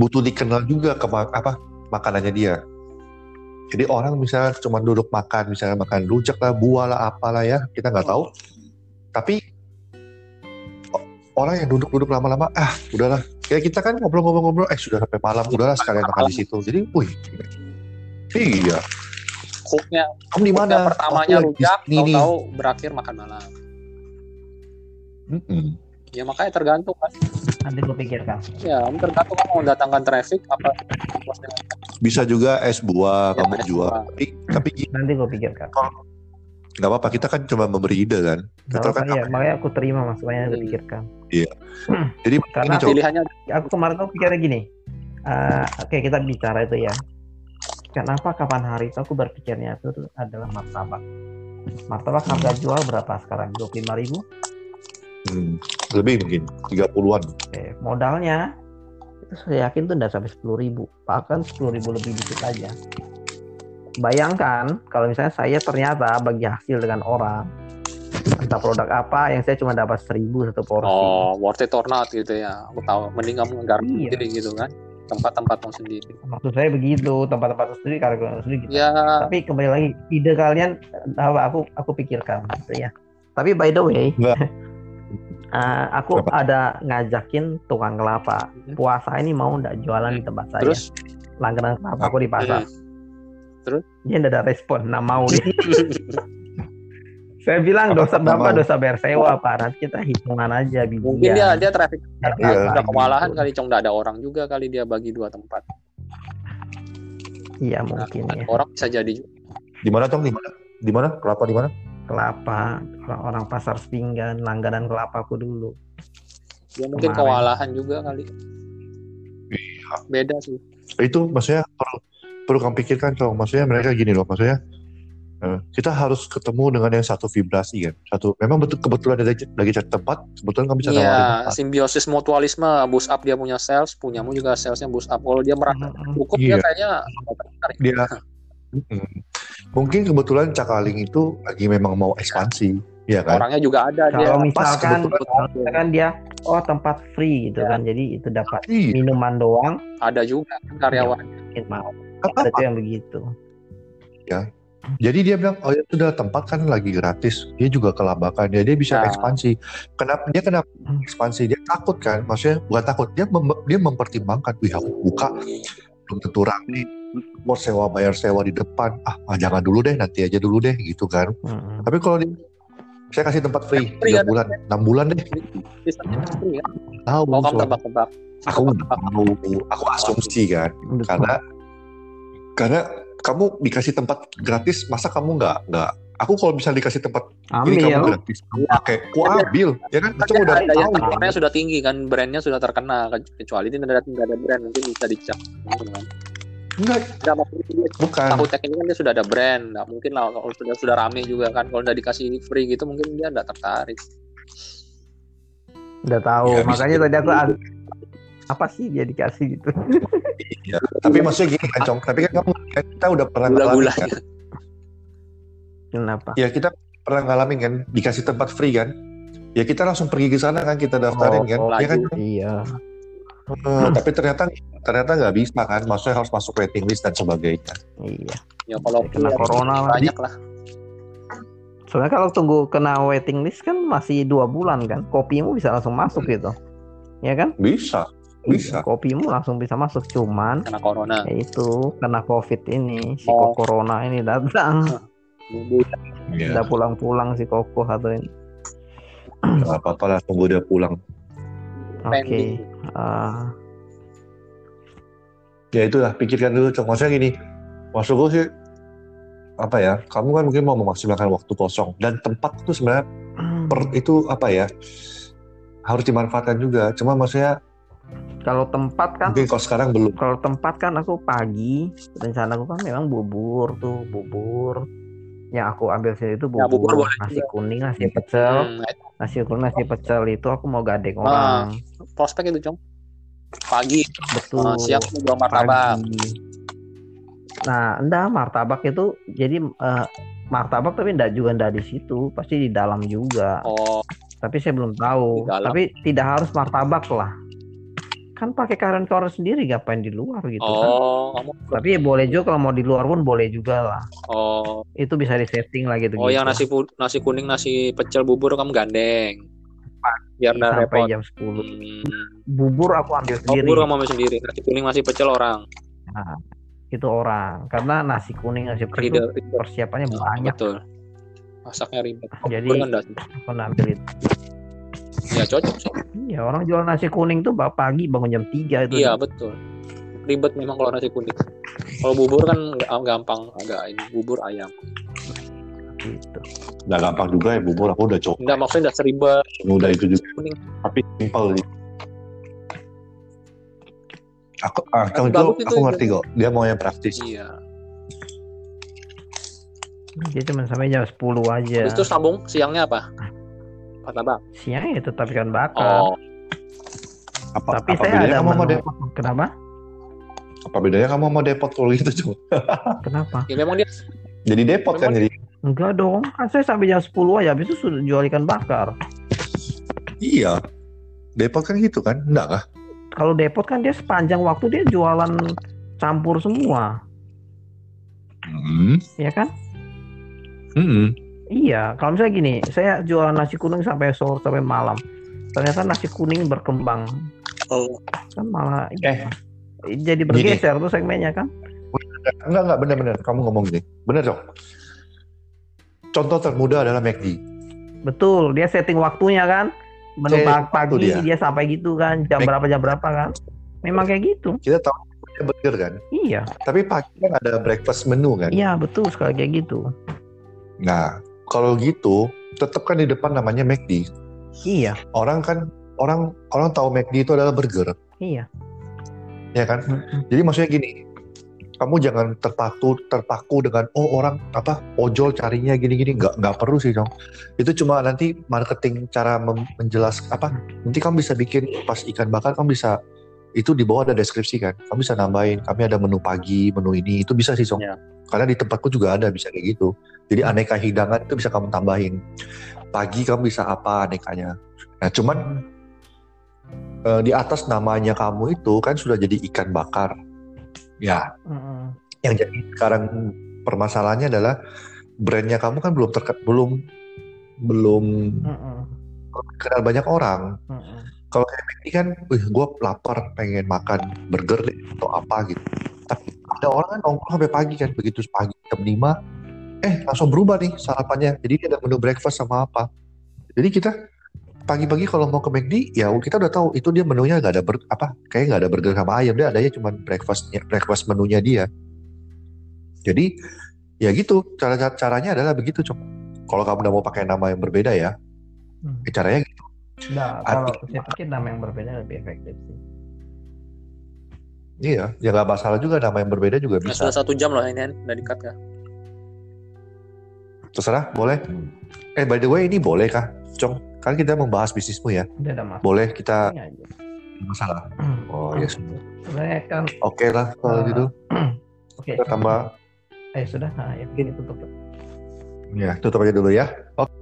Butuh dikenal juga ke apa makanannya dia. Jadi orang misalnya cuma duduk makan misalnya makan rujak lah buah lah apalah ya kita nggak tahu. Tapi orang yang duduk-duduk lama-lama ah udahlah. Kayak kita kan ngobrol-ngobrol-ngobrol eh sudah sampai malam udahlah sekalian makan di situ. Jadi wih iya. Hooknya, kamu di mana? pertamanya rujak, tahu-tahu berakhir makan malam. Mm-mm. Ya makanya tergantung kan. Nanti gue pikirkan. Ya tergantung kamu mau mendatangkan traffic apa bisa juga es buah Ya, kamu es jual. buah. tapi tapi Nanti gue pikirkan. nggak apa-apa kita kan cuma memberi ide kan? Kita kan apa, ya, makanya aku terima masukannya Hmm. dipikirkan jadi Karena ini aku- coba Pilihannya aku kemarin tuh pikirnya gini. Eh, oke kita bicara itu ya. Kenapa kapan hari itu aku berpikirnya itu adalah martabak? Martabak harga jual berapa sekarang? 25.000 ribu hmm, lebih mungkin 30-an Oke, modalnya itu saya yakin tuh udah sampai 10.000 ribu bahkan 10.000 ribu lebih dikit aja bayangkan kalau misalnya saya ternyata bagi hasil dengan orang entah produk apa yang saya cuma dapat 1000 satu porsi oh worth it or not gitu ya. Aku tahu. Mending kamu nggarap Iya. sendiri gitu kan. Tempat-tempatmu sendiri. maksud saya begitu tempat-tempat sendiri karena sendiri gitu. Ya tapi kembali lagi ide kalian apa aku aku pikirkan gitu ya tapi by the way Enggak. eh, aku Apa? ada ngajakin tukang kelapa Mhm. puasa ini mau ndak jualan di tempat saya terus langganan kelapa aku di pasar Hmm. dia ndak ada respon nah mau dia saya bilang Apa- dosa apa bapak mau? dosa bayar sewa pak nanti kita hitungan aja bibian mungkin dia dia traffic Iya. udah kewalahan Gitu. kali cong nggak ada orang juga kali dia bagi dua tempat. iya Nah, mungkin ada ya orang bisa jadi juga. di mana tong di mana di mana kelapa di mana kelapa orang-orang pasar sepinggan langganan kelapaku dulu Dia mungkin Kemarin. kewalahan juga kali. Beda sih. itu maksudnya perlu perlu kamu pikirkan tong maksudnya mereka gini loh maksudnya eh, kita harus ketemu dengan yang satu vibrasi kan satu memang betul kebetulan ada lagi cari tempat kebetulan kamu bisa nawarin Iya, tempat simbiosis mutualisme, boost up dia punya sales, punyamu juga salesnya boost up. Kalau dia merasa cukup Iya. dia kayaknya nggak tertarik. dia Mm. Mungkin kebetulan Cakaling itu lagi memang mau ekspansi ya kan Orangnya juga ada dia. kalau pas misalkan kebetulan. misalkan dia oh tempat free gitu Ya. kan jadi itu dapat Iya, minuman doang Ada juga kan karyawan. mungkin mau ada tuh yang begitu Jadi dia bilang, oh ya sudah tempat kan lagi gratis. Dia juga kelabakan, ya dia bisa Nah. ekspansi. Kenapa dia kenapa ekspansi? Dia takut kan, maksudnya bukan takut. Dia mem- dia mempertimbangkan, wih aku buka belum tentu rame. Mau sewa bayar sewa di depan, ah, ah, jangan dulu deh, nanti aja dulu deh gitu kan. Mm-mm. Tapi kalau dia saya kasih tempat free Free tiga ada. bulan, enam bulan deh. Sistemnya free ya. Tahu, Mau kamu tebak-tebak. aku nggak tahu, aku asumsi kan, Betul. karena karena kamu dikasih tempat gratis, masa kamu nggak nggak? Aku kalau bisa dikasih tempat ini kamu ambil gratis kamu pakai ku ambil ya kan kamu udah ada yang tahu sudah tinggi kan, brandnya sudah terkenal. Kecuali ini ada nggak ada brand, mungkin bisa dicek. Gitu kan. Enggak. Nggak maksudnya dia bukan. tahu tech ini kan dia sudah ada brand, nggak mungkin lah kalau sudah sudah rame juga kan. Kalau udah dikasih free gitu mungkin dia nggak tertarik. udah tahu. Ya, makanya tadi aku apa sih dia dikasih gitu? Ya. tapi maksudnya gini kan Cong. Tapi kan kamu kan kita udah pernah ngalamin Gula-gulanya. kan? Kenapa? Ya kita pernah ngalamin kan? Dikasih tempat free kan? Ya kita langsung pergi ke sana kan? Kita daftarin kan? Oh, ya kan laju. iya Eh, tapi ternyata ternyata nggak bisa kan. Maksudnya harus masuk waiting list dan sebagainya. Iya. Ya kalau Kena corona lah. banyak lah. soalnya kalau tunggu kena waiting list kan masih dua bulan kan. Kopimu bisa langsung masuk gitu. Ya kan? Bisa bisa. Iya, kopimu langsung bisa masuk. Cuman Kena corona. ya itu kena covid ini si Oh. corona ini datang. Ya. Udah pulang-pulang si koko atau ini. Apa-apa lah tunggu dia pulang. Oke. Pending. Ah, ya itulah pikirkan dulu Cong maksudnya gini maksud gue sih apa ya kamu kan mungkin mau memaksimalkan waktu kosong dan tempat itu sebenarnya per, itu apa ya harus dimanfaatkan juga. Cuma maksudnya kalau tempat kan mungkin kalau sekarang belum. kalau tempat kan aku pagi rencana aku kan memang bubur tuh bubur. Yang aku ambil sini itu Ya, bubur, bubur boleh nasi kuning nasi pecel. Hmm, nasi kuning nasi pecel itu aku mau gadeng Ah, orang. prospek itu, Cong. Pagi, betul. Eh, siang mau jual martabak. pagi. Nah enggak martabak itu jadi eh, martabak tapi enggak juga enggak di situ pasti di dalam juga. Oh, tapi saya belum tahu. Tapi tidak harus martabak lah kan pakai karen karen sendiri ngapain di luar gitu kan oh, kamu tapi ya boleh juga kalau mau di luar pun boleh juga lah oh, itu bisa di setting lah gitu oh yang nasi nasi kuning, nasi pecel bubur kamu gandeng. Biar nggak sampai repot. jam 10 Hmm. bubur aku ambil Oh, sendiri bubur kamu ambil sendiri. Nasi kuning, nasi pecel orang. Nah, itu orang karena nasi kuning nasi pecel Ribet, ribet. persiapannya banyak Betul. Masaknya ribet. Jadi- kan aku ambil itu ya cocok sih. Iya orang jual nasi kuning tuh ba- pagi bangun jam 3 itu Iya betul. Ribet memang kalau nasi kuning. Kalau bubur kan nggak- gampang agak ini bubur ayam. gitu Nggak gampang juga ya bubur. Aku udah coba. Enggak maksudnya udah seribet Mudah itu juga. kuning. Tapi simpel sih. Aku, ah, Tapi itu, aku ngerti kok. Dia mau yang praktis. Iya. dia cuma sampai jam 10 aja Terus itu sambung siangnya apa? Martabak. siang ya tetap ikan bakar Oh, Apa, tapi apa saya bedanya ada kamu mau depot? kenapa Apa bedanya kamu mau depot kalau gitu cuma? kenapa ya memang dia Jadi depot kan Memang- jadi. enggak dong kan saya sampai jam 10 aja habis itu sudah jual ikan bakar Iya. Depot kan gitu kan? Enggak kah? kalau depot kan dia sepanjang waktu dia jualan campur semua Hmm. ya kan Hmm. Iya, kalau misalnya gini, saya jualan nasi kuning sampai sore sampai malam. Ternyata nasi kuning berkembang, oh, kan malah Eh. jadi bergeser tuh segmennya kan. Enggak, enggak, benar-benar. Kamu ngomong gini. Benar dong. Contoh termudah adalah McD. Betul, dia setting waktunya kan. Menu pagi dia. dia. sampai gitu kan, jam Make- berapa jam berapa kan. Memang kayak gitu. Kita tahu dia burger kan. Iya, Tapi pagi kan ada breakfast menu kan. iya betul sekali kayak gitu. Nah, kalau gitu, tetap kan di depan namanya McD. Iya, Orang kan orang orang tahu McD itu adalah burger, iya. ya kan? Mm-mm. Jadi maksudnya gini, kamu jangan terpaku terpaku dengan oh orang apa ojol carinya gini-gini nggak nggak perlu sih dong. Itu cuma nanti marketing cara mem- menjelas apa nanti kamu bisa bikin pas ikan bakar kamu bisa itu di bawah ada deskripsi kan. Kamu bisa nambahin kami ada menu pagi, menu ini itu bisa sih Song. Ya. Karena di tempatku juga ada bisa kayak gitu. Jadi aneka hidangan itu bisa kamu tambahin. Pagi kamu bisa apa anekanya. Nah cuman eh, di atas namanya kamu itu kan sudah jadi ikan bakar. Ya, Mm-mm. yang jadi sekarang permasalahannya adalah brandnya kamu kan belum terkenal belum belum Mm-mm. kenal banyak orang. Mm-mm. Kalau kayak McD kan, wih gue lapar pengen makan burger deh atau apa gitu. Tapi ada orang kan nongkrong sampai pagi kan, begitu pagi jam 5, eh langsung berubah nih sarapannya. Jadi dia ada menu breakfast sama apa. Jadi kita pagi-pagi kalau mau ke McD, ya kita udah tahu itu dia menunya gak ada ber, apa, kayak gak ada burger sama ayam, dia adanya cuma breakfastnya, breakfast menunya dia. Jadi ya gitu, cara caranya adalah begitu cok. Kalau kamu udah mau pakai nama yang berbeda ya, Hmm. eh, caranya gitu. Nah, kalau saya pikir nama yang berbeda lebih efektif sih. Iya, ya nggak masalah juga nama yang berbeda juga bisa. sudah satu jam loh ini kan udah di cut ya. Terserah, boleh. Eh, by the way, ini boleh kah, Cong? Kan kita membahas bisnismu ya. Udah ada mas. Boleh kita Ini aja. masalah. Oh, ya sudah. Sebenarnya kan, Oke lah kalau Ah. gitu. oke. Kita tambah. Eh sudah, nah, ya begini tutup. Ya, tutup aja dulu ya. Oke.